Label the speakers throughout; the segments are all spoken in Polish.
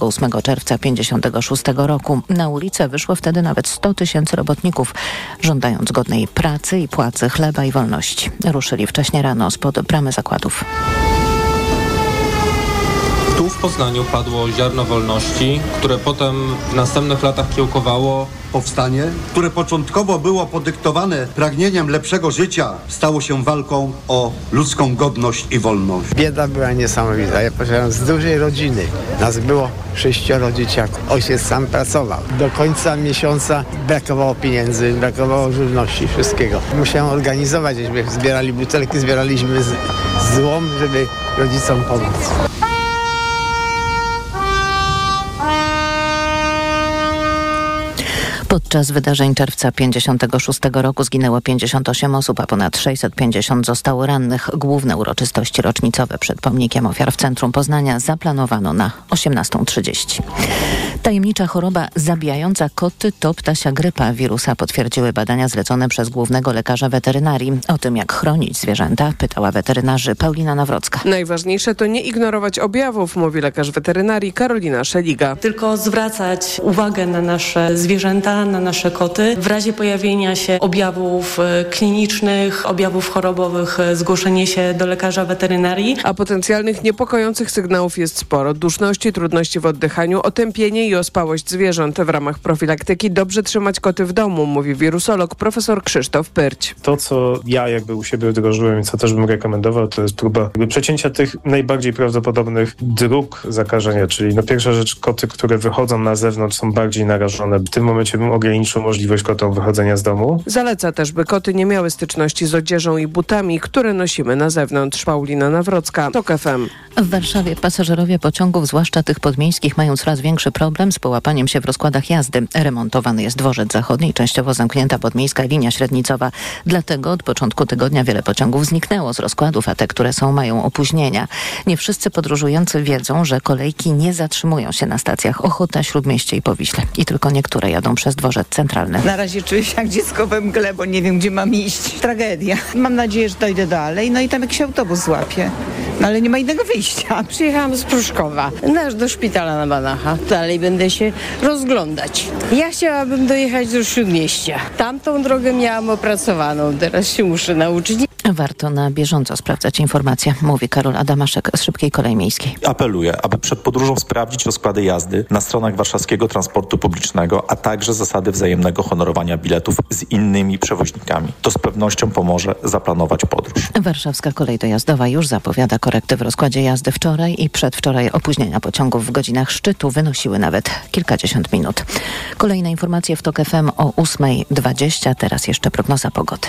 Speaker 1: 8 czerwca 1956 roku. Na ulicę wyszło wtedy nawet 100 tysięcy robotników, żądając godnej pracy i płacy, chleba i wolności. Ruszyli wcześniej rano spod bramy zakładów.
Speaker 2: Tu w Poznaniu padło ziarno wolności, które potem w następnych latach kiełkowało
Speaker 3: Powstanie, które początkowo było podyktowane pragnieniem lepszego życia, stało się walką o ludzką godność i wolność.
Speaker 4: Bieda była niesamowita. Ja poszedłem z dużej rodziny. Nas było sześcioro dzieciaków. Ojciec sam pracował. Do końca miesiąca brakowało pieniędzy, brakowało żywności, wszystkiego. Musiałem organizować, żeśmy zbierali butelki, zbieraliśmy złom, żeby rodzicom pomóc.
Speaker 1: Podczas wydarzeń czerwca 56 roku zginęło 58 osób, a ponad 650 zostało rannych. Główne uroczystości rocznicowe przed pomnikiem ofiar w centrum Poznania zaplanowano na 18.30. Tajemnicza choroba zabijająca koty to ptasia grypa. Wirusa potwierdziły badania zlecone przez głównego lekarza weterynarii. O tym, jak chronić zwierzęta, pytała weterynarzy Paulina Nawrocka.
Speaker 5: Najważniejsze to nie ignorować objawów, mówi lekarz weterynarii Karolina Szeliga.
Speaker 6: Tylko zwracać uwagę na nasze zwierzęta, na nasze koty. W razie pojawienia się objawów e, klinicznych, objawów chorobowych, e, zgłoszenie się do lekarza weterynarii.
Speaker 5: A potencjalnych niepokojących sygnałów jest sporo. Duszności, trudności w oddychaniu, otępienie i ospałość zwierząt. W ramach profilaktyki dobrze trzymać koty w domu, mówi wirusolog profesor Krzysztof Pyrć.
Speaker 7: To, co ja jakby u siebie wdrożyłem i co też bym rekomendował, to jest próba jakby przecięcia tych najbardziej prawdopodobnych dróg zakażenia, czyli no pierwsza rzecz, koty, które wychodzą na zewnątrz są bardziej narażone. W tym momencie bym ograniczył możliwość kotom wychodzenia z domu.
Speaker 5: Zaleca też, by koty nie miały styczności z odzieżą i butami, które nosimy na zewnątrz. Paulina Nawrocka, TOK FM.
Speaker 1: W Warszawie pasażerowie pociągów, zwłaszcza tych podmiejskich, mają coraz większy problem z połapaniem się w rozkładach jazdy. Remontowany jest dworzec zachodni i częściowo zamknięta podmiejska linia średnicowa. Dlatego od początku tygodnia wiele pociągów zniknęło z rozkładów, a te, które są, mają opóźnienia. Nie wszyscy podróżujący wiedzą, że kolejki nie zatrzymują się na stacjach Ochota, Śródmieście i Powiśle. I tylko niektóre jadą przez dworzec centralny.
Speaker 8: Na razie czuję się jak dziecko we mgle, bo nie wiem, gdzie mam iść. Tragedia. Mam nadzieję, że dojdę dalej, no i tam jakiś autobus złapię. No ale nie ma innego wyjścia.
Speaker 9: Przyjechałam z Pruszkowa, nasz do szpitala na Banacha. Dalej będę się rozglądać. Ja chciałabym dojechać do Śródmieścia. Tamtą drogę miałam opracowaną, teraz się muszę nauczyć.
Speaker 1: Warto na bieżąco sprawdzać informacje, mówi Karol Adamaszek z Szybkiej Kolei Miejskiej.
Speaker 10: Apeluję, aby przed podróżą sprawdzić rozkłady jazdy na stronach warszawskiego transportu publicznego, a także zasady wzajemnego honorowania biletów z innymi przewoźnikami. To z pewnością pomoże zaplanować podróż.
Speaker 1: Warszawska Kolej Dojazdowa już zapowiada korekty w rozkładzie jazdy wczoraj i przedwczoraj opóźnienia pociągów w godzinach szczytu wynosiły nawet kilkadziesiąt minut. Kolejne informacje w TOK FM o 8.20, teraz jeszcze prognoza pogody.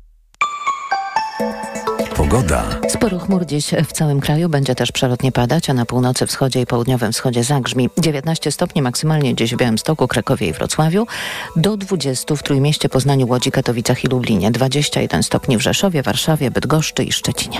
Speaker 11: Pogoda.
Speaker 1: Sporo chmur dziś w całym kraju. Będzie też przelotnie padać, a na północy, wschodzie i południowym wschodzie zagrzmi. 19 stopni maksymalnie gdzieś w Białymstoku, Krakowie i Wrocławiu. Do 20 w Trójmieście, Poznaniu, Łodzi, Katowicach i Lublinie. 21 stopni w Rzeszowie, Warszawie, Bydgoszczy i Szczecinie.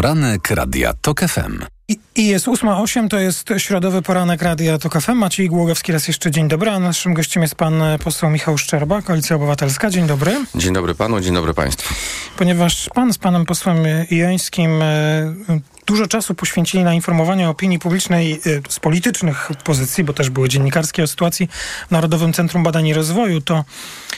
Speaker 12: Poranek Radia TOK FM.
Speaker 13: I, I jest 8.08, to jest środowy poranek Radia TOK FM. Maciej Głogowski raz jeszcze dzień dobry, a naszym gościem jest pan poseł Michał Szczerba, Koalicja Obywatelska. Dzień dobry.
Speaker 14: Dzień dobry panu, dzień dobry państwu.
Speaker 13: Ponieważ pan z panem posłem Jońskim e, dużo czasu poświęcili na informowanie opinii publicznej y, z politycznych pozycji, bo też były dziennikarskie o sytuacji w Narodowym Centrum Badań i Rozwoju, to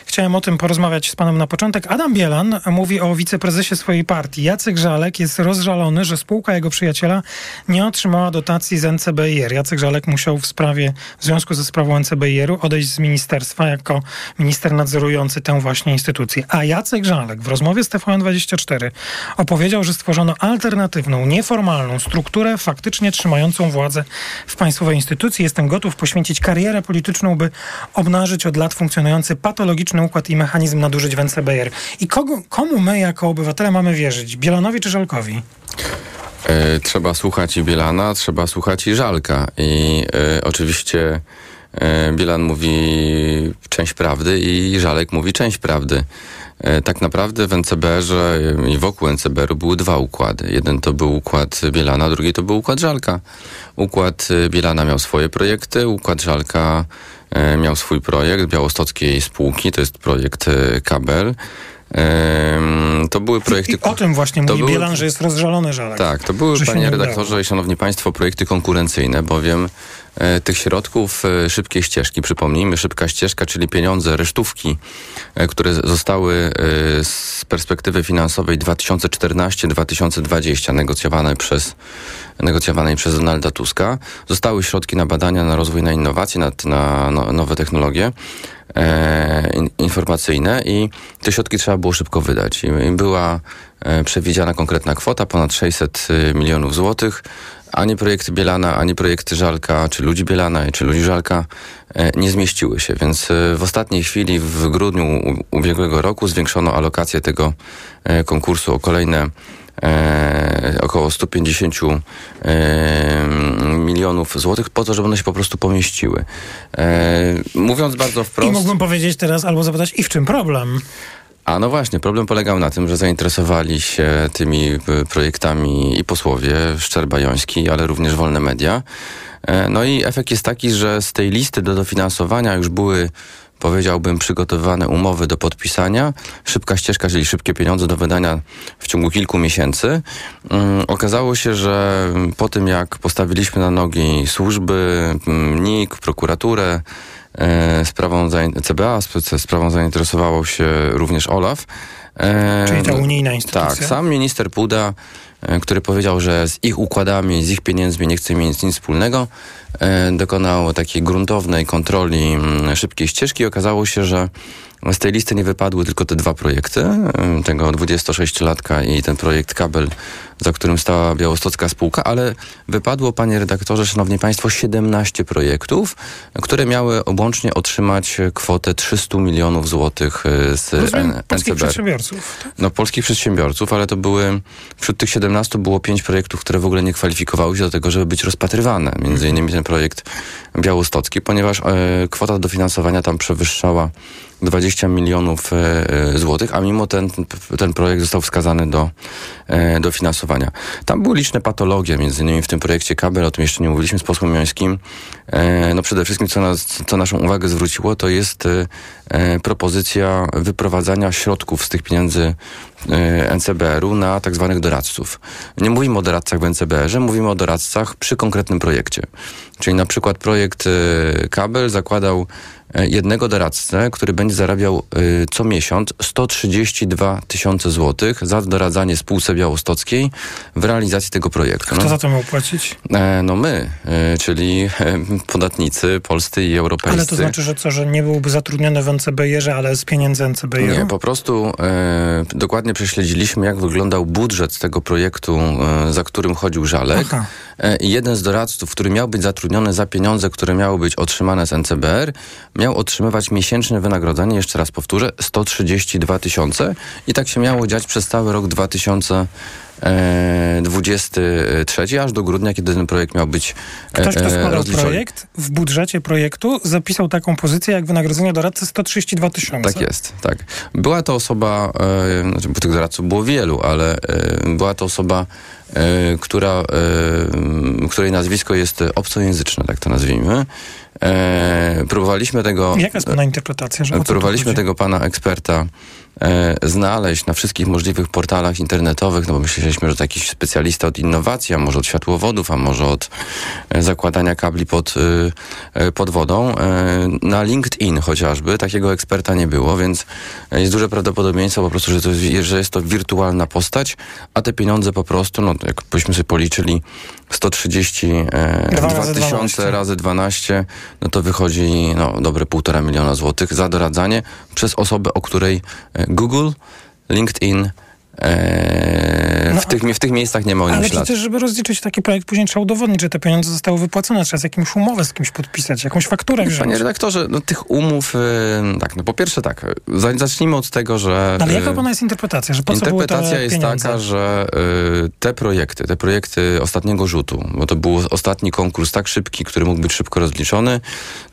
Speaker 13: chciałem o tym porozmawiać z panem na początek. Adam Bielan mówi o wiceprezesie swojej partii. Jacek Żalek jest rozżalony, że spółka jego przyjaciela nie otrzymała dotacji z NCBIR. Jacek Żalek musiał w sprawie, w związku ze sprawą NCBIR-u odejść z ministerstwa jako minister nadzorujący tę właśnie instytucję. A Jacek Żalek w rozmowie z TVN24 opowiedział, że stworzono alternatywną, nieformalną formalną strukturę faktycznie trzymającą władzę w państwowej instytucji. Jestem gotów poświęcić karierę polityczną, by obnażyć od lat funkcjonujący patologiczny układ i mechanizm nadużyć w NCBR. I kogo, komu my jako obywatele mamy wierzyć? Bielanowi czy Żalkowi?
Speaker 14: E, trzeba słuchać i Bielana, trzeba słuchać i Żalka. I e, oczywiście e, Bielan mówi część prawdy i Żalek mówi część prawdy. E, tak naprawdę w NCBR-ze i wokół NCBR-u były dwa układy. Jeden to był układ Bielana, drugi to był układ Żalka. Układ e, Bielana miał swoje projekty, układ Żalka e, miał swój projekt białostockiej spółki, to jest projekt Kabel. To były projekty...
Speaker 13: I o tym właśnie mówi
Speaker 14: były-
Speaker 13: Bielan, że jest rozżalony Żalek.
Speaker 14: tak, to były, panie
Speaker 13: udało.
Speaker 14: redaktorze i szanowni państwo, projekty konkurencyjne, bowiem tych środków e, szybkiej ścieżki, przypomnijmy, szybka ścieżka, czyli pieniądze, resztówki, e, które zostały e, z perspektywy finansowej 2014-2020 negocjowane przez, negocjowanej przez Donalda Tuska, zostały środki na badania, na rozwój, na innowacje, na, na no, nowe technologie e, in, informacyjne i te środki trzeba było szybko wydać. I, była e, przewidziana konkretna kwota, ponad 600 y, milionów złotych. Ani projekt Bielana, ani projekt Żalka, czy ludzi Bielana, czy ludzi Żalka e, nie zmieściły się, więc e, w ostatniej chwili, w grudniu ubiegłego roku, zwiększono alokację tego e, konkursu o kolejne e, około 150 e, milionów złotych po to, żeby one się po prostu pomieściły. E, mówiąc bardzo wprost...
Speaker 13: I mógłbym powiedzieć teraz albo zapytać, i w czym problem?
Speaker 14: A no właśnie, problem polegał na tym, że zainteresowali się tymi y, projektami i posłowie, Szczerba Joński, ale również wolne media. E, No i efekt jest taki, że z tej listy do dofinansowania już były powiedziałbym, przygotowywane umowy do podpisania, szybka ścieżka, czyli szybkie pieniądze do wydania w ciągu kilku miesięcy. Mm, Okazało się, że po tym jak postawiliśmy na nogi służby, mm, NIK, prokuraturę, e, sprawą zain- CBA, sp- sprawą zainteresowało się również OLAF. E,
Speaker 13: Czyli ta unijna instytucja.
Speaker 14: Tak, sam minister Puda, e, który powiedział, że z ich układami, z ich pieniędzmi nie chce mieć nic wspólnego, e, dokonał takiej gruntownej kontroli mm, szybkiej ścieżki. Okazało się, że z tej listy nie wypadły tylko te dwa projekty, e, tego 26-latka i ten projekt Kabel, za którym stała białostocka spółka, ale wypadło, panie redaktorze, szanowni państwo, 17 projektów, które miały łącznie otrzymać kwotę 300 milionów złotych e, z
Speaker 13: Rozumiem,
Speaker 14: N-
Speaker 13: polskich przedsiębiorców. tak?
Speaker 14: No, polskich przedsiębiorców, ale to były, wśród tych 17 było 5 projektów, które w ogóle nie kwalifikowały się do tego, żeby być rozpatrywane. Między innymi ten projekt białostocki, ponieważ e, kwota dofinansowania tam przewyższała 20 milionów e, e, złotych, a mimo ten, ten projekt został wskazany do, e, do finansowania. Tam były liczne patologie, między innymi w tym projekcie kabel, o tym jeszcze nie mówiliśmy z posłem Jońskim. No przede wszystkim, co, nas, co naszą uwagę zwróciło, to jest propozycja wyprowadzania środków z tych pieniędzy NCBR-u na tak zwanych doradców. Nie mówimy o doradcach w NCBR-ze, mówimy o doradcach przy konkretnym projekcie. Czyli na przykład projekt kabel zakładał jednego doradcę, który będzie zarabiał e, co miesiąc 132 tysiące złotych za doradzanie spółce białostockiej w realizacji tego projektu.
Speaker 13: Kto za to miał płacić?
Speaker 14: E, No my, e, czyli e, podatnicy polscy i europejscy.
Speaker 13: Ale to znaczy, że co, że nie byłby zatrudniony w NCBR-ze, ale z pieniędzy NCBR?
Speaker 14: Nie, po prostu e, dokładnie prześledziliśmy, jak wyglądał budżet tego projektu, e, za którym chodził Żalek. E, I jeden z doradców, który miał być zatrudniony za pieniądze, które miały być otrzymane z NCBR, miał otrzymywać miesięczne wynagrodzenie, jeszcze raz powtórzę, 132 tysiące. I tak się miało dziać przez cały rok 2023, aż do grudnia, kiedy ten projekt miał być e,
Speaker 13: Ktoś, kto
Speaker 14: e,
Speaker 13: składał
Speaker 14: rozliczony.
Speaker 13: projekt, w budżecie projektu zapisał taką pozycję jak wynagrodzenie doradcy 132 tysiące.
Speaker 14: Tak jest, tak. Była to osoba, e, znaczy, bo tych doradców było wielu, ale e, była to osoba, e, która, e, której nazwisko jest obcojęzyczne, tak to nazwijmy. E, próbowaliśmy tego...
Speaker 13: Jaka jest pana interpretacja? Że
Speaker 14: Próbowaliśmy tego pana eksperta e, znaleźć na wszystkich możliwych portalach internetowych, no bo myśleliśmy, że to jakiś specjalista od innowacji, a może od światłowodów, a może od e, zakładania kabli pod, e, e, pod wodą. E, na LinkedIn chociażby takiego eksperta nie było, więc jest duże prawdopodobieństwo po prostu, że, to jest, że jest to wirtualna postać, a te pieniądze po prostu, no jakbyśmy sobie policzyli 132
Speaker 13: Dwa razy
Speaker 14: tysiące
Speaker 13: 12.
Speaker 14: razy 12, no to wychodzi no, dobre półtora miliona złotych za doradzanie przez osobę, o której Google, LinkedIn, E, w, tych, w tych miejscach nie ma o nim
Speaker 13: Ale
Speaker 14: śladu.
Speaker 13: przecież, żeby rozliczyć taki projekt, później trzeba udowodnić, że te pieniądze zostały wypłacone. Trzeba z jakimś umowę z kimś podpisać, jakąś fakturę wziąć.
Speaker 14: Panie redaktorze, no tych umów, e, tak, no po pierwsze tak, za- zacznijmy od tego, że...
Speaker 13: Ale jaka
Speaker 14: e,
Speaker 13: pana jest interpretacja, że po co
Speaker 14: Interpretacja
Speaker 13: te
Speaker 14: jest
Speaker 13: pieniądze?
Speaker 14: taka, że y, te projekty, te projekty ostatniego rzutu, bo to był ostatni konkurs tak szybki, który mógł być szybko rozliczony,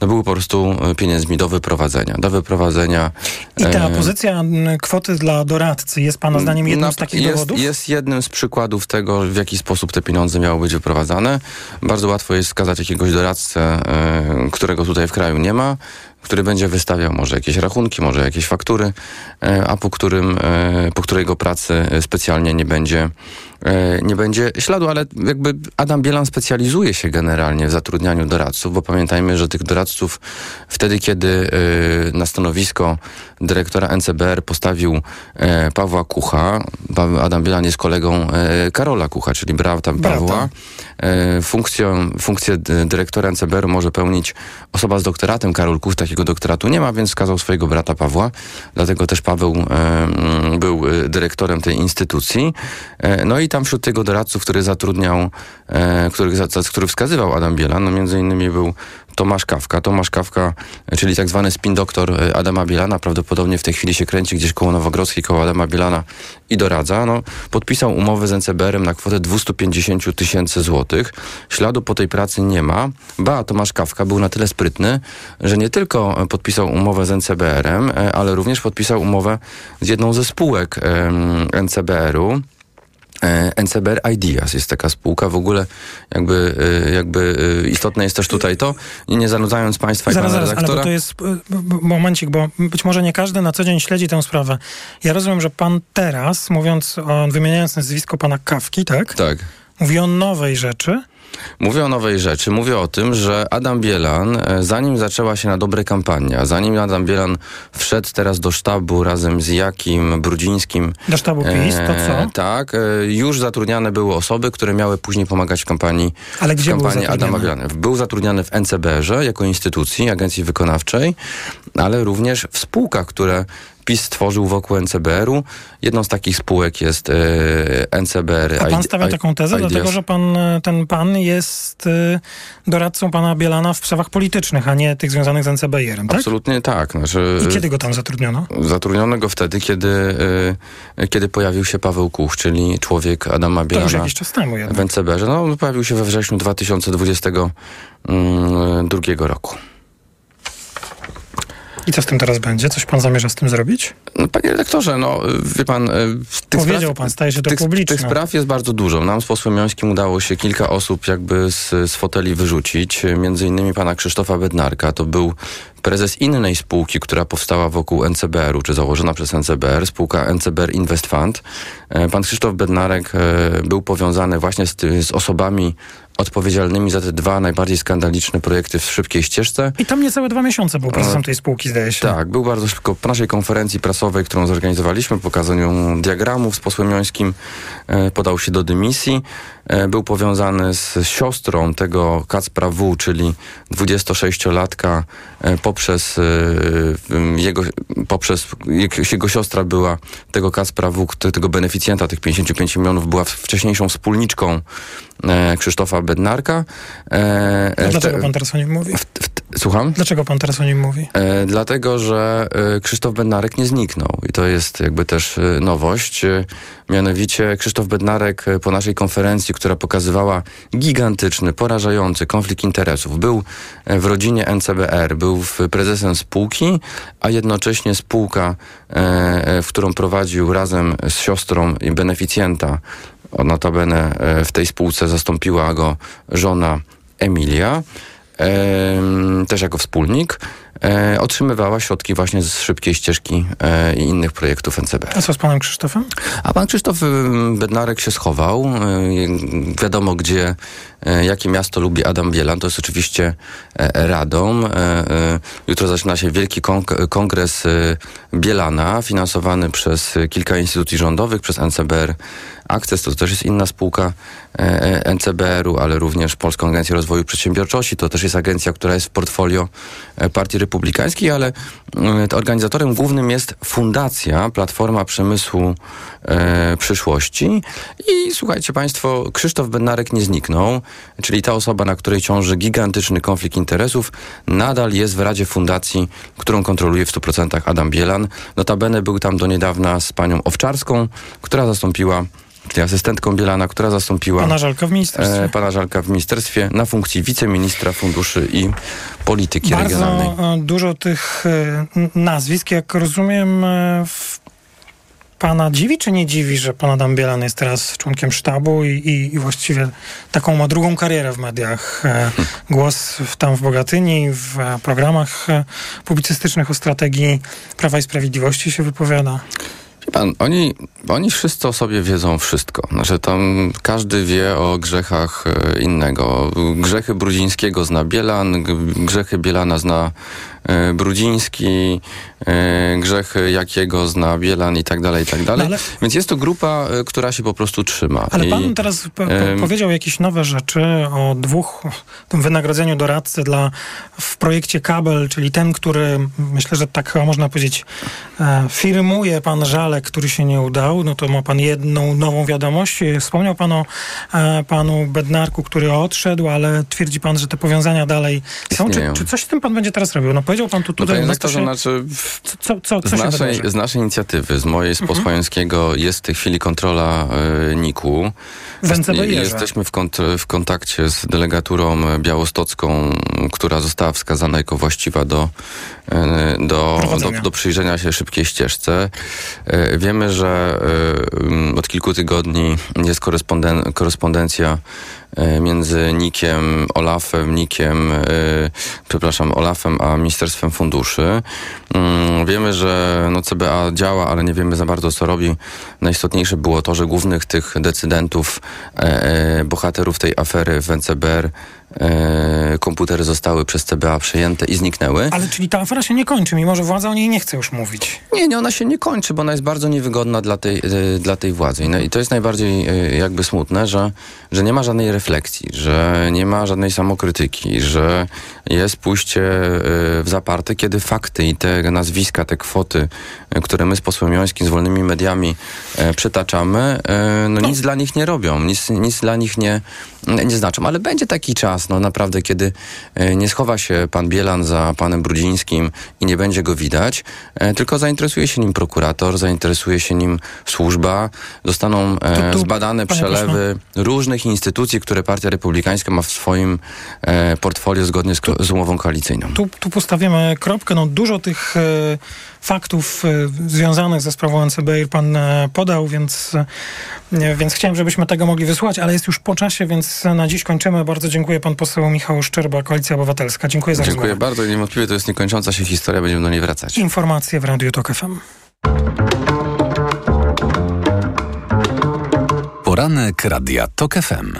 Speaker 14: no były po prostu y, pieniędzmi do wyprowadzenia. Do wyprowadzenia.
Speaker 13: I ta
Speaker 14: e,
Speaker 13: pozycja m, kwoty dla doradcy jest pana zdaniem jednym
Speaker 14: na-
Speaker 13: z takich
Speaker 14: jest,
Speaker 13: dowodów?
Speaker 14: Jest jednym z przykładów tego, w jaki sposób te pieniądze miały być wyprowadzane. Bardzo łatwo jest wskazać jakiegoś doradcę, e, którego tutaj w kraju nie ma, który będzie wystawiał może jakieś rachunki, może jakieś faktury, e, a po którym, e, po której jego pracy specjalnie nie będzie, e, nie będzie śladu, ale jakby Adam Bielan specjalizuje się generalnie w zatrudnianiu doradców, bo pamiętajmy, że tych doradców wtedy, kiedy na stanowisko dyrektora NCBR postawił Pawła Kucha, Adam Bielan jest kolegą Karola Kucha, czyli brata Pawła. E, funkcję, funkcję dyrektora NCBR może pełnić osoba z doktoratem. Karol Kuch takiego doktoratu nie ma, więc skazał swojego brata Pawła. Dlatego też Paweł e, był e, dyrektorem tej instytucji. No i tam wśród tego doradców, który zatrudniał, których, który wskazywał Adam Bielan, no między innymi był Tomasz Kawka. Tomasz Kawka, e, czyli tak zwany spin doktor e, Adama Bielana, prawdopodobnie w tej chwili się kręci gdzieś koło Nowogrodzkiej, koło Adama Bielana i doradza. No, podpisał umowę z NCBR-em na kwotę 250 tysięcy złotych. Śladu po tej pracy nie ma. Ba, Tomasz Kawka był na tyle sprytny, że nie tylko e, podpisał umowę z NCBR-em, ale również podpisał umowę z jedną ze spółek NCBR-u. E, NCBR Ideas jest taka spółka. W ogóle jakby, e, jakby e, istotne jest też tutaj to, nie zanudzając Państwa i
Speaker 13: Zaraz,
Speaker 14: Pana
Speaker 13: zaraz, ale
Speaker 14: redaktora.
Speaker 13: to jest momencik, bo być może nie każdy na co dzień śledzi tę sprawę. Ja rozumiem, że pan teraz, mówiąc, wymieniając nazwisko pana Kawki, tak?
Speaker 14: Tak.
Speaker 13: Mówi o nowej rzeczy.
Speaker 14: Mówię o nowej rzeczy. Mówię o tym, że Adam Bielan, e, zanim zaczęła się na dobre kampania, zanim Adam Bielan wszedł teraz do sztabu razem z Jakim Brudzińskim.
Speaker 13: Do sztabu PiS, to co?
Speaker 14: tak, e, już zatrudniane były osoby, które miały później pomagać w kampanii,
Speaker 13: Ale gdzie
Speaker 14: w
Speaker 13: był
Speaker 14: kampanii Adama
Speaker 13: zatrudniony?
Speaker 14: Bielana. Był zatrudniany w NCBR-ze jako instytucji, agencji wykonawczej, ale również w spółkach, które PiS stworzył wokół NCBR-u. Jedną z takich spółek jest e, NCBR.
Speaker 13: A pan stawia taką tezę, dlatego że pan, y, ten pan jest y, doradcą pana Bielana w sprawach politycznych, a nie tych związanych z NCBR-em, tak?
Speaker 14: Absolutnie tak. Znaczy,
Speaker 13: I kiedy go tam zatrudniono?
Speaker 14: Zatrudniono go wtedy, kiedy, kiedy pojawił się Paweł Kuch, czyli człowiek Adama
Speaker 13: To już
Speaker 14: Bielana
Speaker 13: jakiś czas temu jednak.
Speaker 14: w NCBR. No, pojawił się we wrześniu 2022 roku.
Speaker 13: I co z tym teraz będzie? Coś pan zamierza z tym zrobić?
Speaker 14: No, panie redaktorze, no wie pan... y, Tych
Speaker 13: Powiedział pan, staje się to
Speaker 14: tych,
Speaker 13: publiczne.
Speaker 14: Tych spraw jest bardzo dużo. Nam z posłem Jońskim udało się kilka osób jakby z, z foteli wyrzucić. Między innymi pana Krzysztofa Bednarka. To był prezes innej spółki, która powstała wokół NCBR-u, czy założona przez NCBR, spółka NCBR Invest Fund. E, Pan Krzysztof Bednarek e, był powiązany właśnie z, z osobami odpowiedzialnymi za te dwa najbardziej skandaliczne projekty w szybkiej ścieżce.
Speaker 13: I tam niecałe dwa miesiące był prezesem tej spółki, zdaje się.
Speaker 14: Tak, był bardzo szybko. Po naszej konferencji prasowej, którą zorganizowaliśmy, po pokazaniu diagramów z posłem Jońskim, e, podał się do dymisji. E, był powiązany z siostrą tego Kacpra W., czyli 26-latka, e, poprzez e, jego, poprzez jego siostra była tego Kacpra W., te- tego beneficjenta tych 55 milionów, była w- wcześniejszą wspólniczką Krzysztofa Bednarka. E,
Speaker 13: dlaczego pan teraz o nim mówi?
Speaker 14: Słucham?
Speaker 13: Dlaczego pan teraz o nim mówi?
Speaker 14: E, dlatego, że e, Krzysztof Bednarek nie zniknął i to jest jakby też e, nowość. E, mianowicie Krzysztof Bednarek e, po naszej konferencji, która pokazywała gigantyczny, porażający konflikt interesów, był e, w rodzinie NCBR, był prezesem spółki, a jednocześnie spółka, w którą prowadził razem z siostrą beneficjenta, notabene w tej spółce zastąpiła go żona Emilia em, też jako wspólnik, e, otrzymywała środki właśnie z szybkiej ścieżki e, i innych projektów NCBR.
Speaker 13: A co z panem Krzysztofem?
Speaker 14: A pan Krzysztof ym, Bednarek się schował. Y, Wiadomo, gdzie, y, jakie miasto lubi Adam Bielan. To jest oczywiście e, Radom. E, e, Jutro zaczyna się wielki kong- kongres y, Bielana, finansowany przez y, kilka instytucji rządowych, przez NCBR Access, to też jest inna spółka e, e, NCBR-u, ale również Polską Agencję Rozwoju Przedsiębiorczości. To też jest agencja, która jest w portfolio e, Partii Republikańskiej, ale y, organizatorem głównym jest Fundacja Platforma Przemysłu e, Przyszłości. I słuchajcie Państwo, Krzysztof Bednarek nie zniknął, czyli ta osoba, na której ciąży gigantyczny konflikt interesów, nadal jest w Radzie Fundacji, którą kontroluje w 100% Adam Bielan. Notabene był tam do niedawna z panią Owczarską, która zastąpiła czyli asystentką Bielana, która zastąpiła
Speaker 13: Pana Żalka w ministerstwie.
Speaker 14: E, pana Żalka w ministerstwie na funkcji wiceministra funduszy i polityki
Speaker 13: Bardzo
Speaker 14: regionalnej.
Speaker 13: e, dużo tych e, nazwisk, jak rozumiem, e, w Pana dziwi czy nie dziwi, że Pan Adam Bielan jest teraz członkiem sztabu i, i, i właściwie taką ma drugą karierę w mediach. E, Głos w, tam w Bogatyni, w programach publicystycznych o strategii Prawa i Sprawiedliwości się wypowiada.
Speaker 14: Pan, oni, oni wszyscy o sobie wiedzą wszystko. Znaczy tam każdy wie o grzechach e, innego. Grzechy Brudzińskiego zna Bielan, grzechy Bielana zna Brudziński, e, grzechy Jakiego zna Bielan i tak dalej, i tak dalej.
Speaker 13: No ale-
Speaker 14: Więc jest to grupa, e, która się po prostu trzyma.
Speaker 13: Ale
Speaker 14: I,
Speaker 13: pan teraz po, po, powiedział jakieś nowe rzeczy o dwóch, tym wynagrodzeniu doradcy dla w projekcie Kabel, czyli ten, który myślę, że tak chyba można powiedzieć e, firmuje pan Żalek, który się nie udał, no to ma pan jedną nową wiadomość. E, Wspomniał pan o e, panu Bednarku, który odszedł, ale twierdzi pan, że te powiązania dalej są. Czy, czy coś z tym pan będzie teraz robił? No powiedział pan tu
Speaker 14: No
Speaker 13: tutaj, to się,
Speaker 14: znaczy w-
Speaker 13: co, co, co
Speaker 14: z, naszej, z naszej inicjatywy, z mojej, z
Speaker 13: Mhm.
Speaker 14: Posłańskiego jest w tej chwili kontrola e, NIK-u. Jesteśmy w, kont- w kontakcie z delegaturą białostocką, która została wskazana jako właściwa do, e, do, do, do przyjrzenia się szybkiej ścieżce. E, Wiemy, że od kilku tygodni jest koresponden- korespondencja między NIK-iem, OLAF-em, NIK-iem, e, przepraszam, OLAF-em, a Ministerstwem Funduszy. Mm, Wiemy, że no, CBA działa, ale nie wiemy za bardzo, co robi. Najistotniejsze było to, że głównych tych decydentów, e, e, bohaterów tej afery w NCBR, e, komputery zostały przez CBA przejęte i zniknęły.
Speaker 13: Ale czyli ta afera się nie kończy, mimo że władza o niej nie chce już mówić.
Speaker 14: Nie, nie, ona się nie kończy, bo ona jest bardzo niewygodna dla tej, e, dla tej władzy. I, no, I to jest najbardziej e, jakby smutne, że, że nie ma żadnej refleksji, że nie ma żadnej samokrytyki, że jest pójście e, w zaparte, kiedy fakty i te nazwiska, te kwoty, e, które my z posłem Jońskim, z wolnymi mediami e, przytaczamy, no nic dla nich nie robią, nic, nic dla nich nie, nie znaczą. Ale będzie taki czas, no naprawdę, kiedy nie schowa się pan Bielan za panem Brudzińskim i nie będzie go widać, tylko zainteresuje się nim prokurator, zainteresuje się nim służba, zostaną zbadane przelewy różnych instytucji, które Partia Republikańska ma w swoim e, portfolio zgodnie z, z umową koalicyjną.
Speaker 13: Tu, tu postawimy kropkę. No, dużo tych e, faktów e, związanych ze sprawą NCBR pan e, podał, więc, e, więc chciałem, żebyśmy tego mogli wysłuchać, ale jest już po czasie, więc na dziś kończymy. Bardzo dziękuję pan poseł Michał Szczerba, Koalicja Obywatelska. Dziękuję za
Speaker 14: Dziękuję
Speaker 13: rozmowę.
Speaker 14: bardzo i niewątpliwie to jest niekończąca się historia, będziemy do niej wracać.
Speaker 13: Informacje w Radiu Tok FM.
Speaker 12: Poranek Radia TOK FM.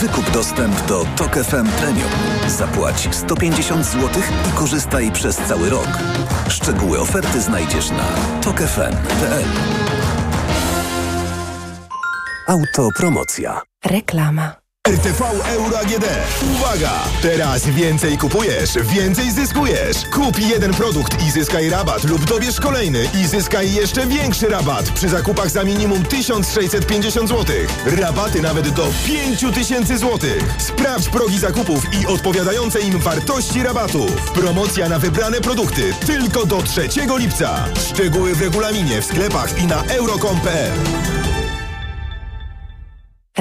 Speaker 12: Wykup dostęp do TOK FM Premium. Zapłać 150 zł i korzystaj przez cały rok. Szczegóły oferty znajdziesz na tokefm.pl. Autopromocja.
Speaker 15: Reklama. RTV Euro AGD. Uwaga! Teraz więcej kupujesz, więcej zyskujesz. Kup jeden produkt i zyskaj rabat lub dobierz kolejny i zyskaj jeszcze większy rabat przy zakupach za minimum 1650 zł. Rabaty nawet do 5000 zł. Sprawdź progi zakupów i odpowiadające im wartości rabatów. Promocja na wybrane produkty tylko do 3 lipca. Szczegóły w regulaminie w sklepach i na euro.com.pl.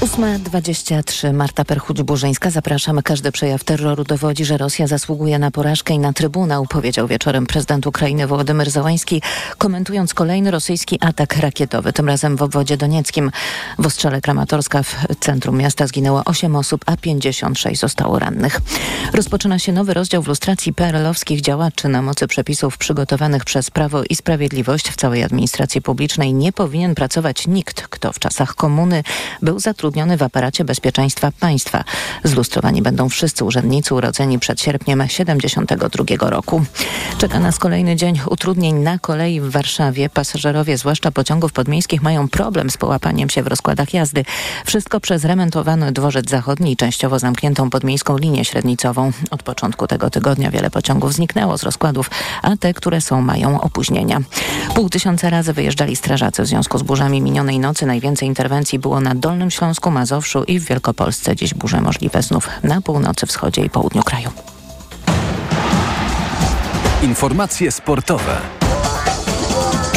Speaker 1: 8.23 Marta Perchuć-Burzyńska. Zapraszamy. Każdy przejaw terroru dowodzi, że Rosja zasługuje na porażkę i na trybunał, powiedział wieczorem prezydent Ukrainy Wołodymyr Załański, komentując kolejny rosyjski atak rakietowy, tym razem w obwodzie donieckim. W ostrzale Kramatorska w centrum miasta zginęło 8 osób, a 56 zostało rannych. Rozpoczyna się nowy rozdział w lustracji PRL-owskich działaczy na mocy przepisów przygotowanych przez Prawo i Sprawiedliwość. W całej administracji publicznej nie powinien pracować nikt, kto w czasach komuny był zatrudniony zatrudniony w aparacie bezpieczeństwa państwa. Zlustrowani będą wszyscy urzędnicy urodzeni przed sierpniem 72 roku. Czeka nas kolejny dzień utrudnień na kolei w Warszawie. Pasażerowie, zwłaszcza pociągów podmiejskich, mają problem z połapaniem się w rozkładach jazdy. Wszystko przez remontowany dworzec zachodni i częściowo zamkniętą podmiejską linię średnicową. Od początku tego tygodnia wiele pociągów zniknęło z rozkładów, a te, które są, mają opóźnienia. Pół tysiąca razy wyjeżdżali strażacy w związku z burzami minionej nocy. Najwięcej interwencji było na Dolnym Śląsku, Śląsku, Mazowszu i w Wielkopolsce. Dziś burze możliwe znów na północy, wschodzie i południu kraju.
Speaker 12: Informacje sportowe.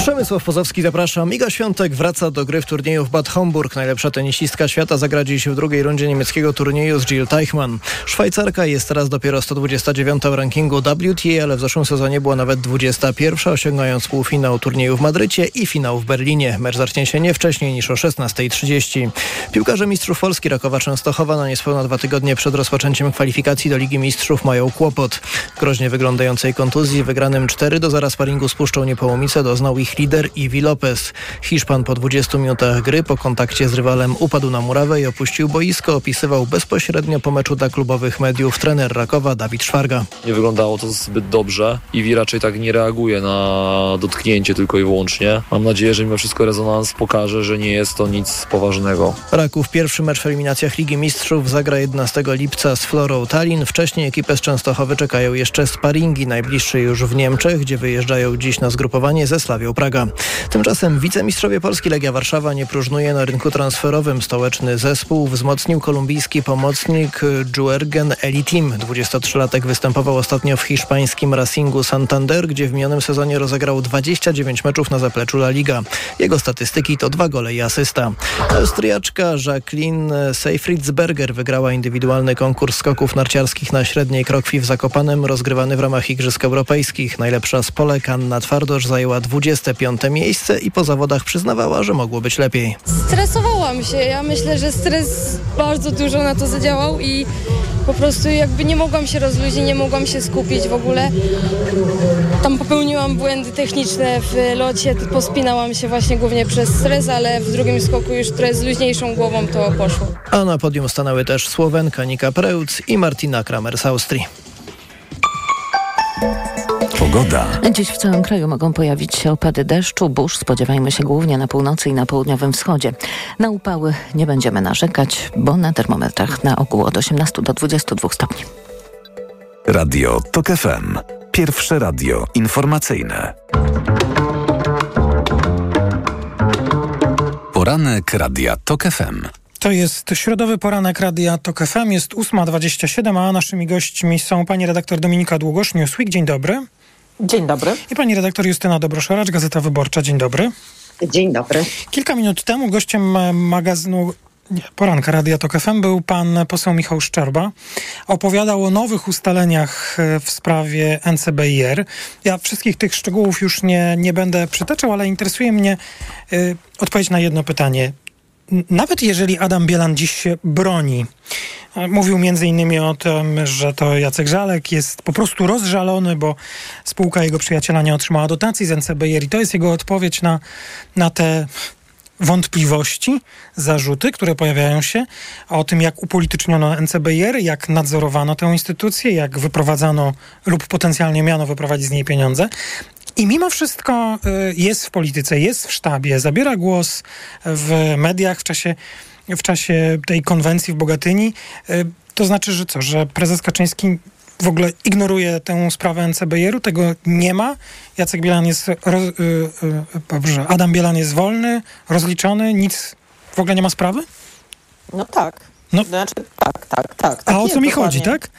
Speaker 16: Przemysław Pozowski, zapraszam. Iga Świątek wraca do gry w turnieju w Bad Homburg. Najlepsza tenisistka świata zagra dziś w drugiej rundzie niemieckiego turnieju z Jill Teichmann. Szwajcarka jest teraz dopiero 129 w rankingu WTA, ale w zeszłym sezonie była nawet 21, osiągając półfinał turnieju w Madrycie i finał w Berlinie. Mecz zacznie się nie wcześniej niż o 16.30. Piłkarze Mistrzów Polski Rakowa Częstochowa na niespełna dwa tygodnie przed rozpoczęciem kwalifikacji do Ligi Mistrzów mają kłopot. Groźnie wyglądającej kontuzji wygranym 4 do 0 sparingu z Puszczą Niepołomice doznał ich lider Iwi Lopez. Hiszpan po 20 minutach gry po kontakcie z rywalem upadł na murawę i opuścił boisko. Opisywał bezpośrednio po meczu dla klubowych mediów trener Rakowa Dawid Szwarga.
Speaker 17: Nie wyglądało to zbyt dobrze. Iwi raczej tak nie reaguje na dotknięcie tylko i wyłącznie. Mam nadzieję, że mimo wszystko rezonans pokaże, że nie jest to nic poważnego.
Speaker 16: Raków pierwszy mecz w eliminacjach Ligi Mistrzów zagra 11 lipca z Florą Tallinn. Wcześniej ekipę z Częstochowy czekają jeszcze sparingi, najbliższe już w Niemczech, gdzie wyjeżdżają dziś na zgrupowanie ze Slawią Praga. Tymczasem wicemistrzowie Polski Legia Warszawa nie próżnuje na rynku transferowym. Stołeczny zespół wzmocnił kolumbijski pomocnik Juergen Elitim. 23-latek występował ostatnio w hiszpańskim Racingu Santander, gdzie w minionym sezonie rozegrał 29 meczów na zapleczu La Liga. Jego statystyki to dwa gole i asysta. Austriaczka Jacqueline Seyfriedzberger wygrała indywidualny konkurs skoków narciarskich na średniej krokwi w Zakopanem, rozgrywany w ramach Igrzysk Europejskich. Najlepsza z Polek Anna Twardosz zajęła 25 miejsce i po zawodach przyznawała, że mogło być lepiej.
Speaker 18: Stresowałam się. Ja myślę, że stres bardzo dużo na to zadziałał i po prostu jakby nie mogłam się rozluźnić, nie mogłam się skupić w ogóle. Tam popełniłam błędy techniczne w locie, pospinałam się właśnie głównie przez stres, ale w drugim skoku już trochę z luźniejszą głową to poszło.
Speaker 16: A na podium stanęły też Słowenka Nika Preutz i Martina Kramer z Austrii.
Speaker 12: Pogoda.
Speaker 1: Dziś w całym kraju mogą pojawić się opady deszczu, burz. Spodziewajmy się głównie na północy i na południowym wschodzie. Na upały nie będziemy narzekać, bo na termometrach na ogół od 18 do 22 stopni.
Speaker 12: Radio TOK FM. Pierwsze radio informacyjne. Poranek Radia TOK FM.
Speaker 13: To jest środowy poranek Radia TOK FM. Jest 8.27, a naszymi gośćmi są pani redaktor Dominika Długosz, Newsweek. Dzień dobry.
Speaker 19: Dzień dobry.
Speaker 13: I pani redaktor Justyna Dobroszoracz, Gazeta Wyborcza. Dzień dobry.
Speaker 19: Dzień dobry.
Speaker 13: Kilka minut temu gościem magazynu nie, poranka Radia Tok FM był pan poseł Michał Szczerba. Opowiadał o nowych ustaleniach e, w sprawie NCBIR. Ja wszystkich tych szczegółów już nie, nie będę przytaczał, ale interesuje mnie y, odpowiedź na jedno pytanie. Nawet jeżeli Adam Bielan dziś się broni, Mówił między innymi o tym, że to Jacek Żalek jest po prostu rozżalony, bo spółka jego przyjaciela nie otrzymała dotacji z NCBR i to jest jego odpowiedź na, na te wątpliwości, zarzuty, które pojawiają się o tym, jak upolityczniono NCBR, jak nadzorowano tę instytucję, jak wyprowadzano lub potencjalnie miano wyprowadzić z niej pieniądze. I mimo wszystko y, jest w polityce, jest w sztabie, zabiera głos w mediach w czasie w czasie tej konwencji w Bogatyni. Y, to znaczy, że co, że prezes Kaczyński w ogóle ignoruje tę sprawę NCBR-u, tego nie ma. Jacek Bielan jest, roz, yy, yy, dobrze, Adam Bielan jest wolny, rozliczony, nic, w ogóle nie ma sprawy?
Speaker 19: No tak. No. Znaczy, tak, tak, tak. tak
Speaker 13: A o co mi chodzi, tak?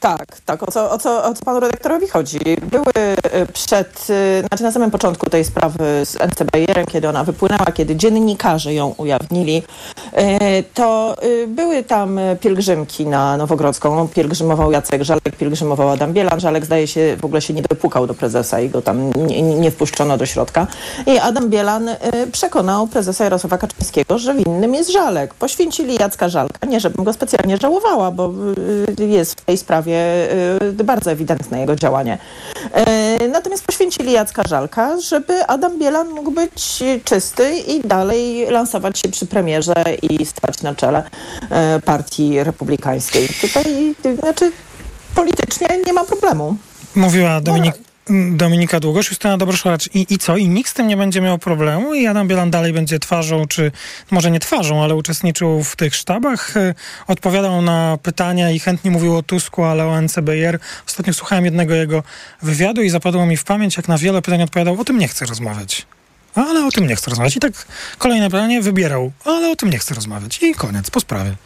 Speaker 19: Tak, tak, o co, o, co, o co panu redaktorowi chodzi? Były y, przed, y, znaczy na samym początku tej sprawy z NCBR-em, kiedy ona wypłynęła, kiedy dziennikarze ją ujawnili, y, to były tam pielgrzymki na Nowogrodzką. Pielgrzymował Jacek Żalek, pielgrzymował Adam Bielan. Żalek zdaje się w ogóle się nie dopukał do prezesa i go tam nie, nie wpuszczono do środka. I Adam Bielan przekonał prezesa Jarosława Kaczyńskiego, że winnym jest Żalek. Poświęcili Jacka Żalka. Nie, żebym go specjalnie żałowała, bo jest w tej sprawie Y, bardzo ewidentne jego działanie. Y, natomiast poświęcili Jacka Żalka, żeby Adam Bielan mógł być czysty i dalej lansować się przy premierze i stać na czele y, partii republikańskiej. Tutaj, znaczy, politycznie nie ma problemu.
Speaker 13: Mówiła Dominik, Dominika Długosz, Justyna Dobroszoracz. I, I co? I nikt z tym nie będzie miał problemu? I Adam Bielan dalej będzie twarzą, czy może nie twarzą, ale uczestniczył w tych sztabach, e, odpowiadał na pytania i chętnie mówił o Tusku, ale o NCBR. Ostatnio słuchałem jednego jego wywiadu i zapadło mi w pamięć, jak na wiele pytań odpowiadał, o tym nie chcę rozmawiać. Ale o tym nie chcę rozmawiać. I tak kolejne pytanie wybierał, ale o tym nie chcę rozmawiać. I koniec, po sprawie.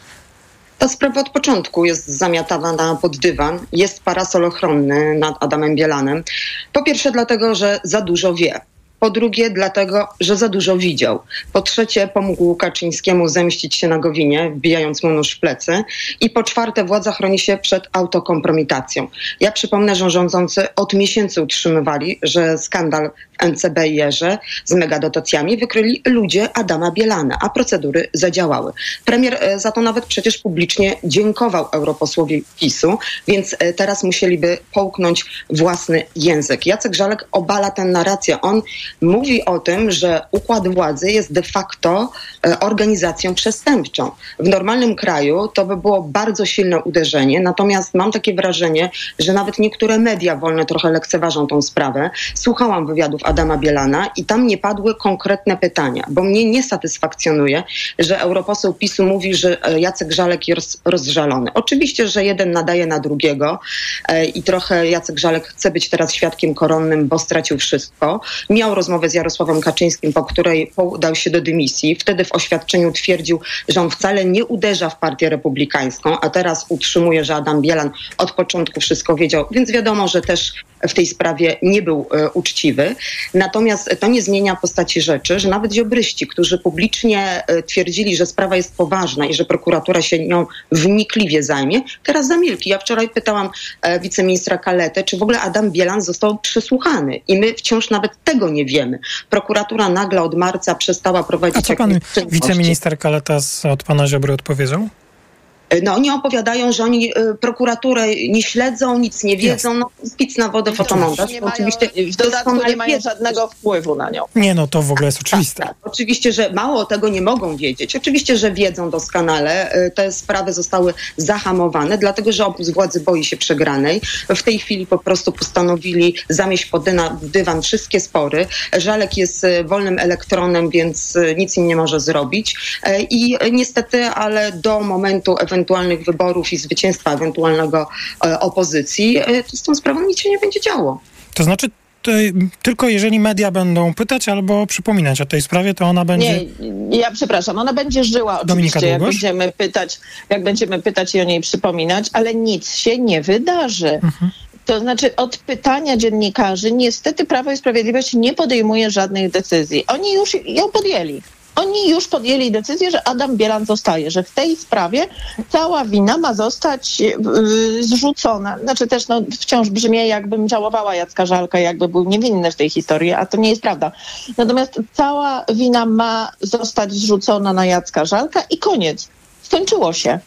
Speaker 19: Ta sprawa od początku jest zamiatana pod dywan. Jest parasol ochronny nad Adamem Bielanem. Po pierwsze dlatego, że za dużo wie. Po drugie, dlatego, że za dużo widział. Po trzecie, pomógł Kaczyńskiemu zemścić się na Gowinie, wbijając mu nóż w plecy. I po czwarte, władza chroni się przed autokompromitacją. Ja przypomnę, że rządzący od miesięcy utrzymywali, że skandal w NCBR-ze z megadotacjami wykryli ludzie Adama Bielana, a procedury zadziałały. Premier e, za to nawet przecież publicznie dziękował europosłowi PiSu, więc e, teraz musieliby połknąć własny język. Jacek Żalek obala tę narrację. On mówi o tym, że układ władzy jest de facto e, organizacją przestępczą. W normalnym kraju to by było bardzo silne uderzenie, natomiast mam takie wrażenie, że nawet niektóre media wolne trochę lekceważą tą sprawę. Słuchałam wywiadów Adama Bielana i tam nie padły konkretne pytania, bo mnie nie satysfakcjonuje, że europoseł PiSu mówi, że e, Jacek Żalek jest rozżalony. Oczywiście, że jeden nadaje na drugiego e, i trochę Jacek Żalek chce być teraz świadkiem koronnym, bo stracił wszystko. Miał rozmowę z Jarosławem Kaczyńskim, po której udał się do dymisji. Wtedy w oświadczeniu twierdził, że on wcale nie uderza w partię republikańską, a teraz utrzymuje, że Adam Bielan od początku wszystko wiedział, więc wiadomo, że też w tej sprawie nie był e, uczciwy. Natomiast to nie zmienia postaci rzeczy, że nawet ziobryści, którzy publicznie e, twierdzili, że sprawa jest poważna i że prokuratura się nią wnikliwie zajmie, teraz zamilkli. Ja wczoraj pytałam e, wiceministra Kaletę, czy w ogóle Adam Bielan został przesłuchany i my wciąż nawet tego nie wiemy. Prokuratura nagle od marca przestała prowadzić... A
Speaker 13: co pan wiceminister Kaleta od pana Ziobry odpowiedział?
Speaker 19: No oni opowiadają, że oni y, prokuraturę nie śledzą, nic nie wiedzą. No, spic na wodę fotomontaż.
Speaker 9: Nie oczywiście w dodatku nie mają żadnego wpływu na nią.
Speaker 13: Nie, no to w ogóle jest oczywiste. Tak,
Speaker 19: tak. Oczywiście, że mało tego nie mogą wiedzieć. Oczywiście, że wiedzą doskonale. Y, te sprawy zostały zahamowane, dlatego że obóz władzy boi się przegranej. W tej chwili po prostu postanowili zamieść pod dywan wszystkie spory. Żalek jest wolnym elektronem, więc nic im nie może zrobić. I niestety, ale do momentu ewentualnego ewentualnych wyborów i zwycięstwa ewentualnego e, opozycji, e, z tą sprawą nic się nie będzie działo.
Speaker 13: To znaczy, to tylko jeżeli media będą pytać albo przypominać o tej sprawie, to ona będzie.
Speaker 9: Nie, ja przepraszam, ona będzie żyła oczywiście, jak będziemy pytać, jak będziemy pytać i o niej przypominać, ale nic się nie wydarzy. Mhm. To znaczy od pytania dziennikarzy niestety Prawo i Sprawiedliwość nie podejmuje żadnych decyzji. Oni już ją podjęli. Oni już podjęli decyzję, że Adam Bielan zostaje, że w tej sprawie cała wina ma zostać yy, zrzucona. Znaczy też no, wciąż brzmi, jakbym żałowała Jacka Żalka, jakby był niewinny w tej historii, a to nie jest prawda. Natomiast cała wina ma zostać zrzucona na Jacka Żalka i koniec. Skończyło się.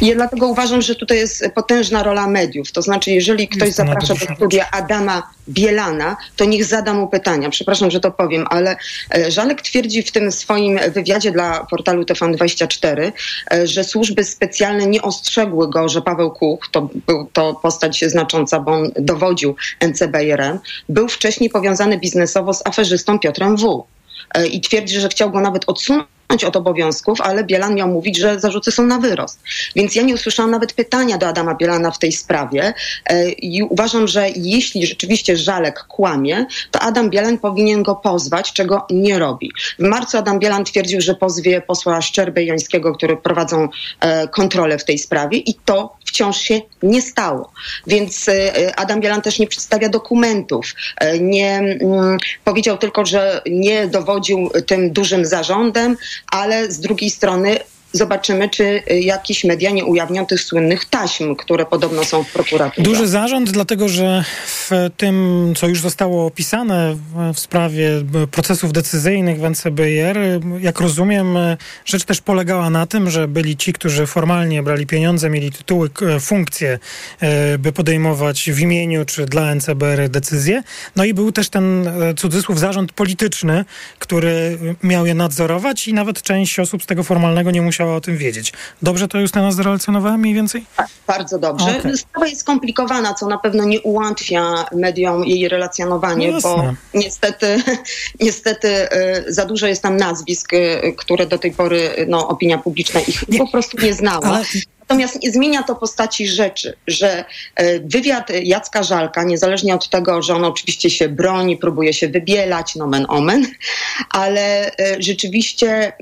Speaker 19: I ja dlatego uważam, że tutaj jest potężna rola mediów. To znaczy, jeżeli ktoś zaprasza do studia Adama Bielana, to niech zada mu pytania. Przepraszam, że to powiem, ale e, Żalek twierdzi w tym swoim wywiadzie dla portalu TVN24, e, że służby specjalne nie ostrzegły go, że Paweł Kuch, to był to postać znacząca, bo on dowodził NCBR-em, był wcześniej powiązany biznesowo z aferzystą Piotrem W. E, I twierdzi, że chciał go nawet odsunąć od obowiązków, ale Bielan miał mówić, że zarzuty są na wyrost. Więc ja nie usłyszałam nawet pytania do Adama Bielana w tej sprawie e, i uważam, że jeśli rzeczywiście Żalek kłamie, to Adam Bielan powinien go pozwać, czego nie robi. W marcu Adam Bielan twierdził, że pozwie posła Szczerby i Jońskiego, który prowadzą e, kontrolę w tej sprawie i to wciąż się nie stało. Więc Adam Bielan też nie przedstawia dokumentów. Nie mm, powiedział tylko, że nie dowodził tym dużym zarządem, ale z drugiej strony zobaczymy, czy y, jakieś media nie ujawnią tych słynnych taśm, które podobno są w prokuraturze.
Speaker 13: Duży zarząd, dlatego że w tym, co już zostało opisane w sprawie procesów decyzyjnych w NCBR, jak rozumiem, rzecz też polegała na tym, że byli ci, którzy formalnie brali pieniądze, mieli tytuły, funkcje, e, by podejmować w imieniu czy dla NCBR decyzje. No i był też ten e, cudzysłów zarząd polityczny, który miał je nadzorować i nawet część osób z tego formalnego nie musiała musiała o tym wiedzieć. Dobrze to Justyna zrelacjonowała mniej więcej?
Speaker 19: Tak, bardzo dobrze. Okay. Sprawa jest skomplikowana, co na pewno nie ułatwia mediom jej relacjonowanie, no bo niestety, niestety y, za dużo jest tam nazwisk, y, które do tej pory no, opinia publiczna ich nie. po prostu nie znała. Ale... Natomiast nie zmienia to postaci rzeczy, że y, wywiad Jacka Żalka, niezależnie od tego, że on oczywiście się broni, próbuje się wybielać, nomen omen, ale rzeczywiście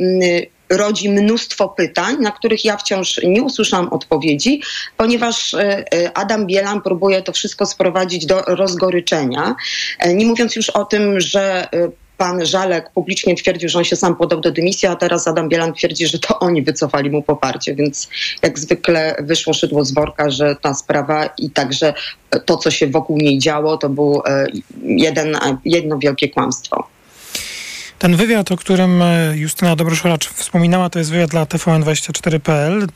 Speaker 19: rodzi mnóstwo pytań, na których ja wciąż nie usłyszałam odpowiedzi, ponieważ e, e, Adam Bielan próbuje to wszystko sprowadzić do rozgoryczenia. E, nie mówiąc już o tym, że pan Żalek publicznie twierdził, że on się sam podał do dymisji, a teraz Adam Bielan twierdzi, że to oni wycofali mu poparcie, więc jak zwykle wyszło szydło z worka, że ta sprawa i także to, co się wokół niej działo, to było jeden, jedno wielkie kłamstwo.
Speaker 13: Ten wywiad, o którym e, Justyna Dobroszoracz wspominała, to jest wywiad dla TVN24.pl.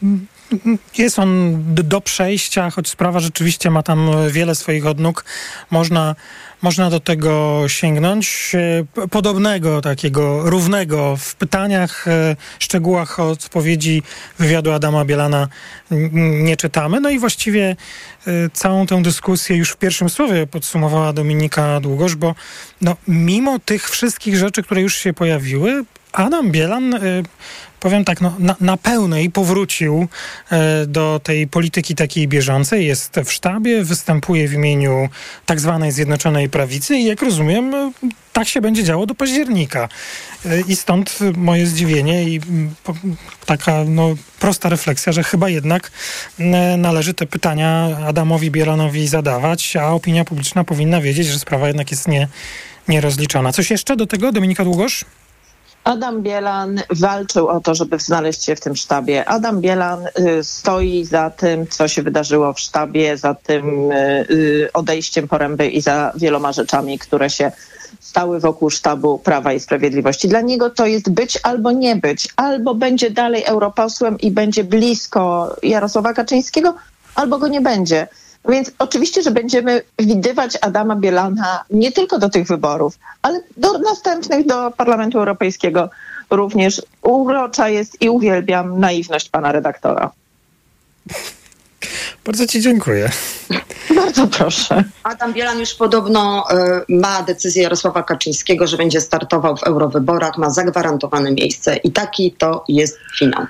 Speaker 13: Jest on do przejścia, choć sprawa rzeczywiście ma tam wiele swoich odnóg. Można można do tego sięgnąć. E, podobnego, takiego równego w pytaniach, e, szczegółach odpowiedzi wywiadu Adama Bielana nie czytamy. No i właściwie e, całą tę dyskusję już w pierwszym słowie podsumowała Dominika Długosz, bo no, mimo tych wszystkich rzeczy, które już się pojawiły, Adam Bielan powiem tak, no, na, na pełnej powrócił e, do tej polityki takiej bieżącej. Jest w sztabie, występuje w imieniu tak zwanej Zjednoczonej Prawicy i jak rozumiem, e, tak się będzie działo do października. E, I stąd moje zdziwienie i taka no, prosta refleksja, że chyba jednak należy te pytania Adamowi Bielanowi zadawać, a opinia publiczna powinna wiedzieć, że sprawa jednak jest nie, nierozliczona. Coś jeszcze do tego, Dominika Długosz?
Speaker 9: Adam Bielan walczył o to, żeby znaleźć się w tym sztabie. Adam Bielan y, stoi za tym, co się wydarzyło w sztabie, za tym y, y, odejściem poręby i za wieloma rzeczami, które się stały wokół sztabu Prawa i Sprawiedliwości. Dla niego to jest być albo nie być. Albo będzie dalej europosłem i będzie blisko Jarosława Kaczyńskiego, albo go nie będzie. Więc oczywiście, że będziemy widywać Adama Bielana nie tylko do tych wyborów, ale do następnych, do Parlamentu Europejskiego również. Urocza jest i uwielbiam naiwność pana redaktora.
Speaker 13: Bardzo Ci dziękuję.
Speaker 9: Bardzo proszę.
Speaker 19: Adam Bielan już podobno y, ma decyzję Jarosława Kaczyńskiego, że będzie startował w eurowyborach, ma zagwarantowane miejsce i taki to jest finał.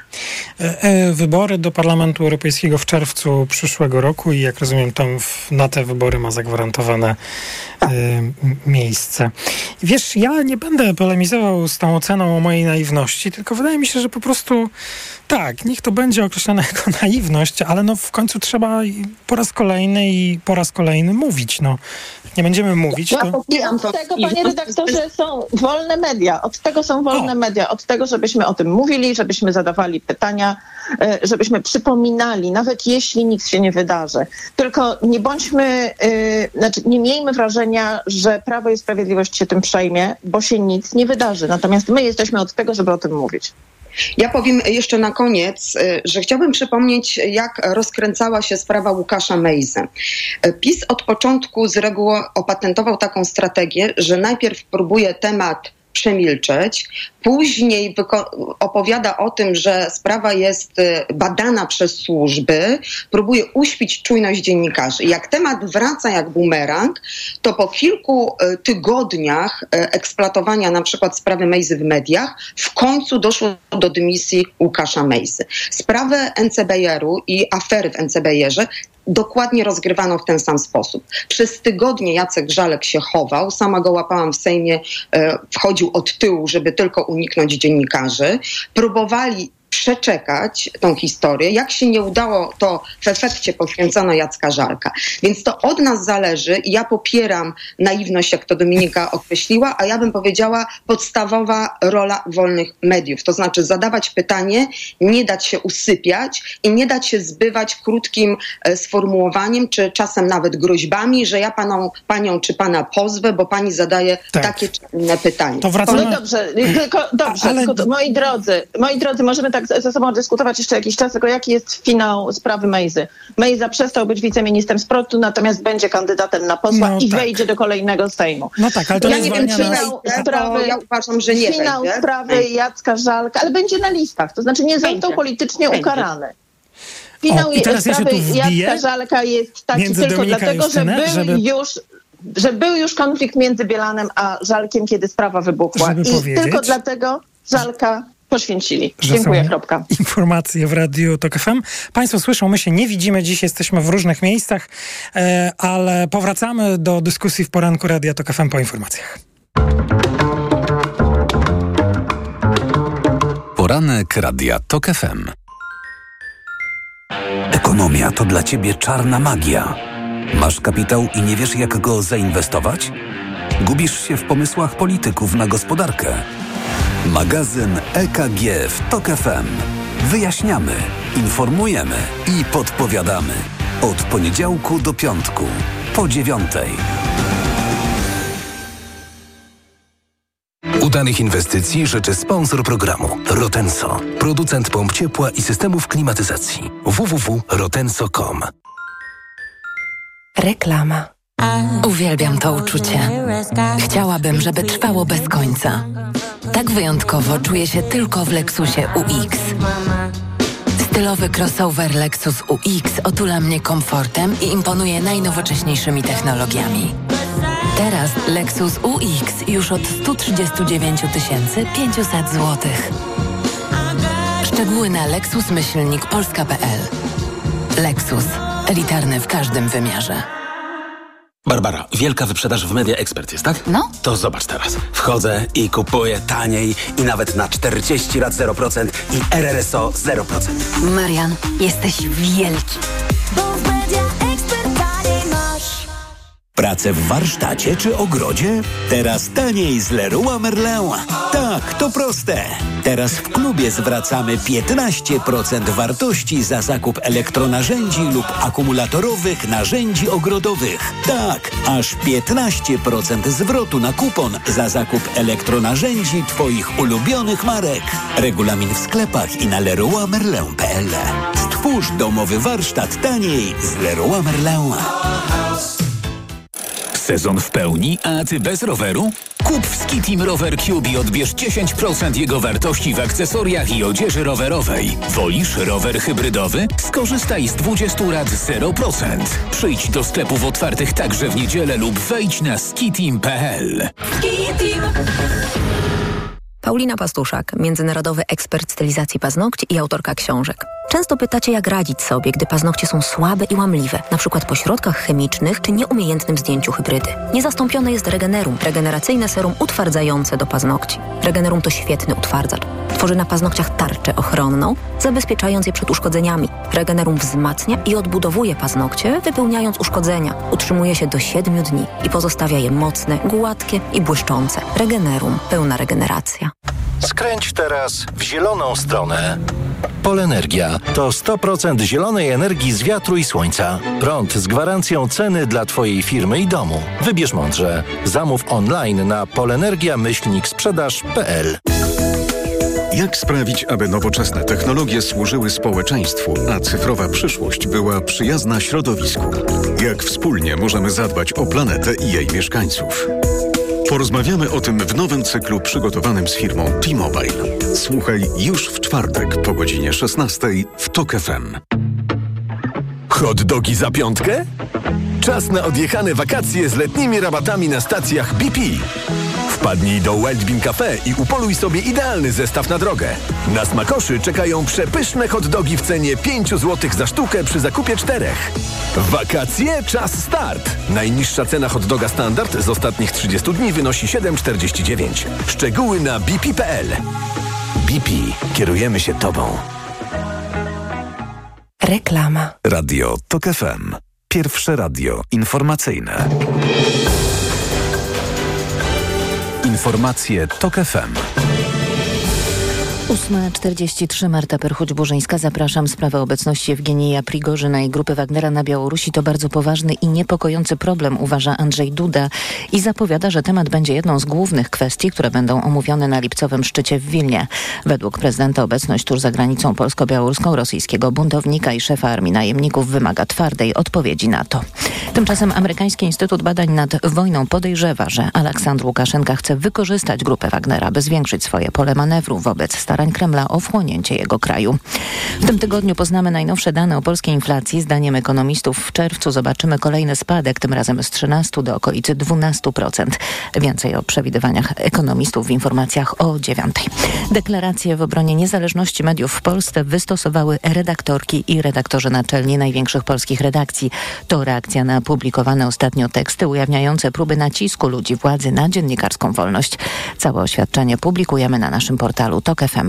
Speaker 13: E, e, wybory do Parlamentu Europejskiego w czerwcu przyszłego roku i jak rozumiem tam w, na te wybory ma zagwarantowane e, miejsce. Wiesz, ja nie będę polemizował z tą oceną o mojej naiwności, tylko wydaje mi się, że po prostu tak, niech to będzie określone jako naiwność, ale no w końcu trzeba po raz kolejny i po raz kolejny mówić. No, nie będziemy mówić.
Speaker 9: Ja to... Od tego, panie redaktorze, są wolne media. Od tego są wolne o. media. Od tego, żebyśmy o tym mówili, żebyśmy zadawali pytania, e, żebyśmy przypominali, nawet jeśli nic się nie wydarzy. Tylko nie bądźmy, yy, znaczy nie miejmy wrażenia, że Prawo i Sprawiedliwość się tym przejmie, bo się nic nie wydarzy. Natomiast my jesteśmy od tego, żeby o tym mówić.
Speaker 19: Ja powiem jeszcze na koniec, y, że chciałbym przypomnieć, jak rozkręcała się sprawa Łukasza Mejzy. PiS od początku z reguły opatentował taką strategię, że najpierw próbuje temat przemilczeć. Później opowiada o tym, że sprawa jest y, badana przez służby, próbuje uśpić czujność dziennikarzy. Jak temat wraca jak bumerang, to po kilku y, tygodniach y, eksploatowania na przykład sprawy Mejzy w mediach, w końcu doszło do dymisji Łukasza Mejzy. Sprawę NCBR-u i afery w NCBR-ze dokładnie rozgrywano w ten sam sposób. Przez tygodnie Jacek Żalek się chował, sama go łapałam w Sejmie, e, wchodził od tyłu, żeby tylko uniknąć dziennikarzy. Próbowali przeczekać tą historię. Jak się nie udało, to w efekcie poświęcono Jacka Żalka. Więc to od nas zależy i ja popieram naiwność, jak to Dominika określiła, a ja bym powiedziała podstawowa rola wolnych mediów. To znaczy zadawać pytanie, nie dać się usypiać i nie dać się zbywać krótkim e, sformułowaniem, czy czasem nawet groźbami, że ja paną, panią czy pana pozwę, bo pani zadaje tak. takie czy inne pytanie.
Speaker 13: To wracamy...
Speaker 9: No dobrze, tylko, dobrze, Ale... tylko, moi drodzy, moi drodzy, możemy tak ze sobą dyskutować jeszcze jakiś czas, tylko jaki jest finał sprawy Mejzy. Mejza przestał być wiceministrem sportu, natomiast będzie kandydatem na posła no, i tak. wejdzie do kolejnego Sejmu.
Speaker 13: No tak, ale to
Speaker 19: ja nie wiem, finał sprawy, ja uważam, że nie
Speaker 9: finał
Speaker 19: wejdzie.
Speaker 9: sprawy Jacka Żalka, ale będzie na listach, to znaczy nie został politycznie będzie. ukarany. Finał
Speaker 13: o, i teraz sprawy
Speaker 9: ja Jacka Żalka jest taki tylko
Speaker 13: Dominika
Speaker 9: dlatego, że był
Speaker 13: żeby...
Speaker 9: już że był już konflikt między Bielanem a Żalkiem, kiedy sprawa wybuchła.
Speaker 13: Żeby
Speaker 9: I
Speaker 13: powiedzieć,
Speaker 9: tylko dlatego Żalka poświęcili. Dziękuję, kropka.
Speaker 13: Informacje w Radiu TOK FM. Państwo słyszą, my się nie widzimy dziś, jesteśmy w różnych miejscach, e, ale powracamy do dyskusji w poranku Radia TOK FM po informacjach.
Speaker 12: Poranek Radia TOK FM. Ekonomia to dla Ciebie czarna magia. Masz kapitał i nie wiesz, jak go zainwestować? Gubisz się w pomysłach polityków na gospodarkę. Magazyn EKG w TOK FM. Wyjaśniamy, informujemy i podpowiadamy. Od poniedziałku do piątku, po dziewiątej. Udanych inwestycji życzy sponsor programu Rotenso, producent pomp ciepła i systemów klimatyzacji. www.rotenso.com
Speaker 20: Reklama. Uwielbiam to uczucie. Chciałabym, żeby trwało bez końca. Tak wyjątkowo czuję się tylko w Lexusie UX. Stylowy crossover Lexus UX otula mnie komfortem i imponuje najnowocześniejszymi technologiami. Teraz Lexus UX już od 139 500 zł. Szczegóły na lexusmyślnikpolska.pl Lexus. Elitarny w każdym wymiarze.
Speaker 21: Barbara, wielka wyprzedaż w Media Expert jest, tak?
Speaker 20: No.
Speaker 21: To zobacz teraz. Wchodzę i kupuję taniej i nawet na 40 lat 0% i RRSO 0%.
Speaker 20: Marian, jesteś wielki.
Speaker 11: Pracę w warsztacie czy ogrodzie? Teraz taniej z Leroy Merlin. Tak, to proste. Teraz w klubie zwracamy 15% wartości za zakup elektronarzędzi lub akumulatorowych narzędzi ogrodowych. Tak, aż 15% zwrotu na kupon za zakup elektronarzędzi Twoich ulubionych marek. Regulamin w sklepach i na leroymerlin.pl. Stwórz domowy warsztat taniej z Leroy Merlin.
Speaker 22: Sezon w pełni, a ty bez roweru? Kup w Skitim Rower Cube i odbierz 10% jego wartości w akcesoriach i odzieży rowerowej. Wolisz rower hybrydowy? Skorzystaj z 20 lat 0%. Przyjdź do sklepów otwartych także w niedzielę lub wejdź na skitim.pl. Skitim.
Speaker 23: Paulina Pastuszak, międzynarodowy ekspert stylizacji paznokci i autorka książek. Często pytacie, jak radzić sobie, gdy paznokcie są słabe i łamliwe, na przykład po środkach chemicznych czy nieumiejętnym zdjęciu hybrydy. Niezastąpione jest Regenerum, regeneracyjne serum utwardzające do paznokci. Regenerum to świetny utwardzacz. Tworzy na paznokciach tarczę ochronną, zabezpieczając je przed uszkodzeniami. Regenerum wzmacnia i odbudowuje paznokcie, wypełniając uszkodzenia. Utrzymuje się do 7 dni i pozostawia je mocne, gładkie i błyszczące. Regenerum. Pełna regeneracja.
Speaker 24: Skręć teraz w zieloną stronę. Polenergia to 100% zielonej energii z wiatru i słońca. Prąd z gwarancją ceny dla Twojej firmy i domu. Wybierz mądrze. Zamów online na polenergia-sprzedaż.pl
Speaker 25: Jak sprawić, aby nowoczesne technologie służyły społeczeństwu, a cyfrowa przyszłość była przyjazna środowisku? Jak wspólnie możemy zadbać o planetę i jej mieszkańców? Porozmawiamy o tym w nowym cyklu przygotowanym z firmą T-Mobile. Słuchaj już w czwartek po godzinie 16 w TOK FM.
Speaker 15: Hot dogi za piątkę? Czas na odjechane wakacje z letnimi rabatami na stacjach BP. Wpadnij do Wildbean Cafe i upoluj sobie idealny zestaw na drogę. Na smakoszy czekają przepyszne hot dogi w cenie 5 zł za sztukę przy zakupie czterech. Wakacje czas start! Najniższa cena hot doga standard z ostatnich 30 dni wynosi 7,49. Szczegóły na bp.pl.
Speaker 26: BP. Kierujemy się Tobą.
Speaker 20: Reklama.
Speaker 12: Radio TOK FM. Pierwsze radio informacyjne. Informacje TOK FM.
Speaker 1: 8.43 Marta Perchuć-Burzyńska. Zapraszam. Sprawę obecności Ewgenija Prigorzyna i grupy Wagnera na Białorusi to bardzo poważny i niepokojący problem, uważa Andrzej Duda i zapowiada, że temat będzie jedną z głównych kwestii, które będą omówione na lipcowym szczycie w Wilnie. Według prezydenta obecność tuż za granicą polsko-białoruską rosyjskiego buntownika i szefa armii najemników wymaga twardej odpowiedzi na to. Tymczasem amerykański Instytut Badań nad Wojną podejrzewa, że Aleksandr Łukaszenka chce wykorzystać grupę Wagnera, by zwiększyć swoje pole manewru wobec starań starań Kremla o wchłonięcie jego kraju. W tym tygodniu poznamy najnowsze dane o polskiej inflacji. Zdaniem ekonomistów w czerwcu zobaczymy kolejny spadek, tym razem z 13 do okolicy 12%. Więcej o przewidywaniach ekonomistów w informacjach o 9. Deklaracje w obronie niezależności mediów w Polsce wystosowały redaktorki i redaktorzy naczelni największych polskich redakcji. To reakcja na publikowane ostatnio teksty ujawniające próby nacisku ludzi władzy na dziennikarską wolność. Całe oświadczenie publikujemy na naszym portalu TokFM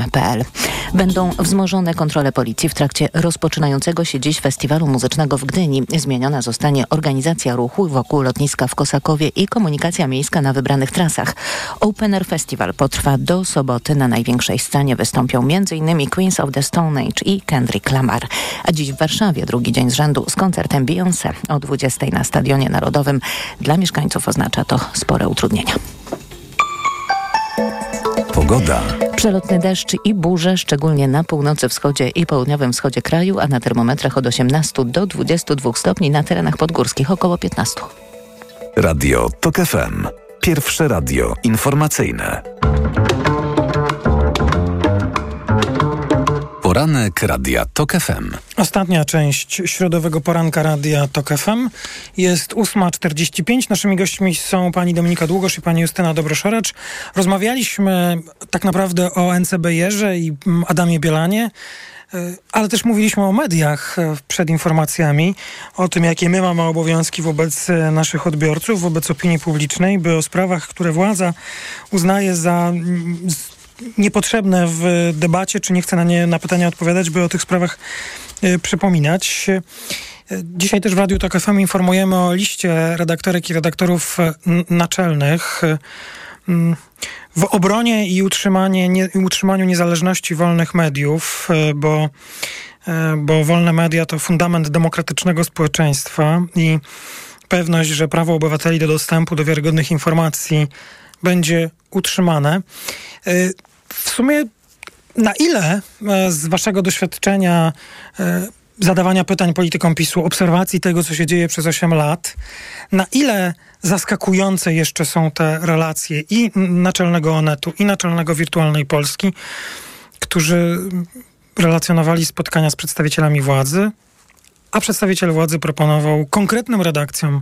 Speaker 1: Będą wzmożone kontrole policji w trakcie rozpoczynającego się dziś festiwalu muzycznego w Gdyni. Zmieniona zostanie organizacja ruchu wokół lotniska w Kosakowie i komunikacja miejska na wybranych trasach. Open Air Festival potrwa do soboty. Na największej scenie wystąpią m.in. Queens of the Stone Age i Kendrick Lamar. A dziś w Warszawie drugi dzień z rzędu z koncertem Beyoncé o 20 na Stadionie Narodowym. Dla mieszkańców oznacza to spore utrudnienia.
Speaker 12: Pogoda.
Speaker 1: Przelotny deszcz i burze, szczególnie na północy wschodzie i południowym wschodzie kraju, a na termometrach od 18 do 22 stopni, na terenach podgórskich około 15.
Speaker 12: Radio TOK FM. Pierwsze radio informacyjne. Poranek Radia TOK FM.
Speaker 13: Ostatnia część środowego poranka Radia TOK FM jest 8.45. Naszymi gośćmi są pani Dominika Długosz i pani Justyna Dobroszoracz. Rozmawialiśmy tak naprawdę o NCBR-ze i Adamie Bielanie. E, ale też mówiliśmy o mediach e, przed informacjami, o tym, jakie my mamy obowiązki wobec e, naszych odbiorców, wobec opinii publicznej, by o sprawach, które władza uznaje za niepotrzebne w debacie, czy nie chcę na nie na pytania odpowiadać, by o tych sprawach y, przypominać. Dzisiaj też w Radiu Tok FM informujemy o liście redaktorek i redaktorów naczelnych w obronie i utrzymanie, nie, utrzymaniu niezależności wolnych mediów, bo, bo wolne media to fundament demokratycznego społeczeństwa i pewność, że prawo obywateli do dostępu do wiarygodnych informacji będzie utrzymane. W sumie na ile e, z waszego doświadczenia e, zadawania pytań politykom PiSu, obserwacji tego, co się dzieje przez 8 lat, na ile zaskakujące jeszcze są te relacje i naczelnego Onetu, i naczelnego Wirtualnej Polski, którzy relacjonowali spotkania z przedstawicielami władzy, a przedstawiciel władzy proponował konkretnym redakcjom E,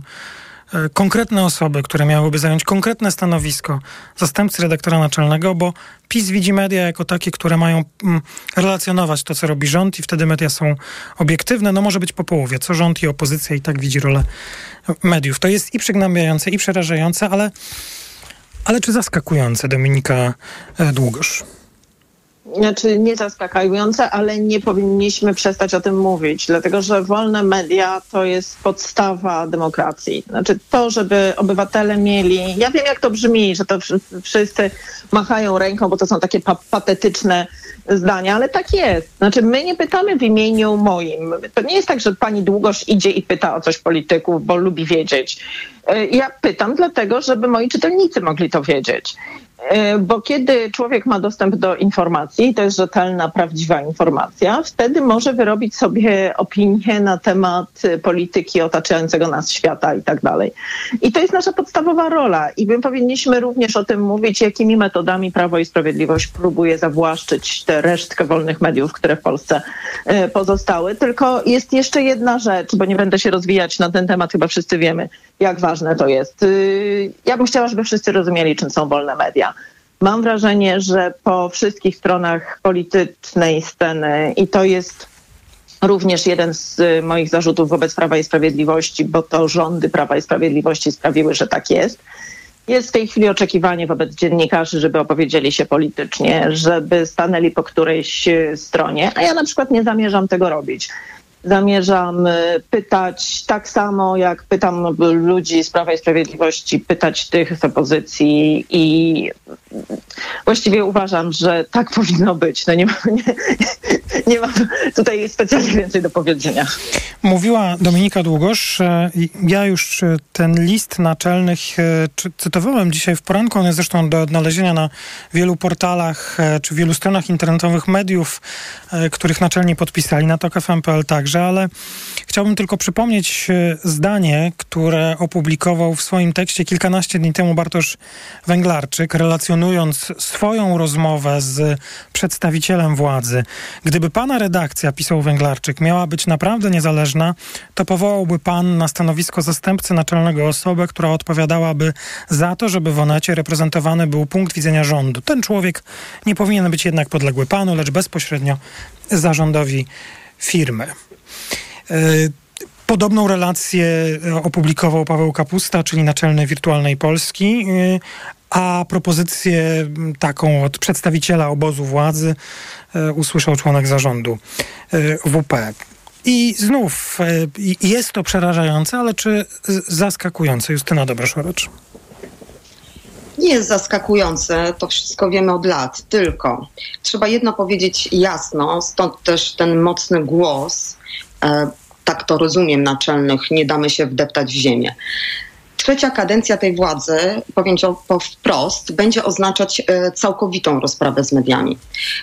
Speaker 13: konkretne osoby, które miałyby zająć konkretne stanowisko zastępcy redaktora naczelnego, bo PiS widzi media jako takie, które mają mm, relacjonować to, co robi rząd i wtedy media są obiektywne. No może być po połowie, co rząd i opozycja i tak widzi rolę mediów. To jest i przygnębiające, i przerażające, ale, ale czy zaskakujące, Dominika e, Długosz?
Speaker 9: Znaczy nie zaskakujące, ale nie powinniśmy przestać o tym mówić, dlatego że wolne media to jest podstawa demokracji. Znaczy to, żeby obywatele mieli, ja wiem jak to brzmi, że to wszyscy machają ręką, bo to są takie pa patetyczne zdania, ale tak jest. Znaczy my nie pytamy w imieniu moim. To nie jest tak, że pani Długosz idzie i pyta o coś polityków, bo lubi wiedzieć. E, ja pytam dlatego, żeby moi czytelnicy mogli to wiedzieć. E, bo kiedy człowiek ma dostęp do informacji, to jest rzetelna, prawdziwa informacja, wtedy może wyrobić sobie opinię na temat polityki otaczającego nas świata i tak dalej. I to jest nasza podstawowa rola i my powinniśmy również o tym mówić, jakimi metodami Prawo i Sprawiedliwość próbuje zawłaszczyć tę resztkę wolnych mediów, które w Polsce e, pozostały. Tylko jest jeszcze jedna rzecz, bo nie będę się rozwijać na ten temat, chyba wszyscy wiemy, jak ważne to jest. Ja bym chciała, żeby wszyscy rozumieli, czym są wolne media. Mam wrażenie, że po wszystkich stronach politycznej sceny i to jest również jeden z moich zarzutów wobec Prawa i Sprawiedliwości, bo to rządy Prawa i Sprawiedliwości sprawiły, że tak jest. jest w tej chwili oczekiwanie wobec dziennikarzy, żeby opowiedzieli się politycznie, żeby stanęli po którejś stronie, a ja na przykład nie zamierzam tego robić zamierzam pytać tak samo, jak pytam ludzi z Prawa i Sprawiedliwości, pytać tych z opozycji i właściwie uważam, że tak powinno być. No nie, ma, nie, nie mam tutaj specjalnie więcej do powiedzenia.
Speaker 13: Mówiła Dominika Długosz. Ja już ten list naczelnych e, cytowałem dzisiaj w poranku. On jest zresztą do odnalezienia na wielu portalach e, czy wielu stronach internetowych mediów, e, których naczelni podpisali na tok.fm.pl także, ale chciałbym tylko przypomnieć zdanie, które opublikował w swoim tekście kilkanaście dni temu Bartosz Węglarczyk, relacjonując swoją rozmowę z przedstawicielem władzy. Gdyby pana redakcja, pisał Węglarczyk, miała być naprawdę niezależna, to powołałby pan na stanowisko zastępcy naczelnego osobę, która odpowiadałaby za to, żeby w Onecie reprezentowany był punkt widzenia rządu. Ten człowiek nie powinien być jednak podległy panu, lecz bezpośrednio zarządowi firmy. E, podobną relację opublikował Paweł Kapusta, czyli naczelny Wirtualnej Polski, e, a propozycję taką od przedstawiciela obozu władzy e, usłyszał członek zarządu e, WP. I znów e, jest to przerażające, ale czy zaskakujące? Justyna Dobroszorocz.
Speaker 19: Nie jest zaskakujące, to wszystko wiemy od lat, tylko trzeba jedno powiedzieć jasno, stąd też ten mocny głos, tak to rozumiem, naczelnych, nie damy się wdeptać w ziemię trzecia kadencja tej władzy, powiem to wprost, będzie oznaczać e, całkowitą rozprawę z mediami.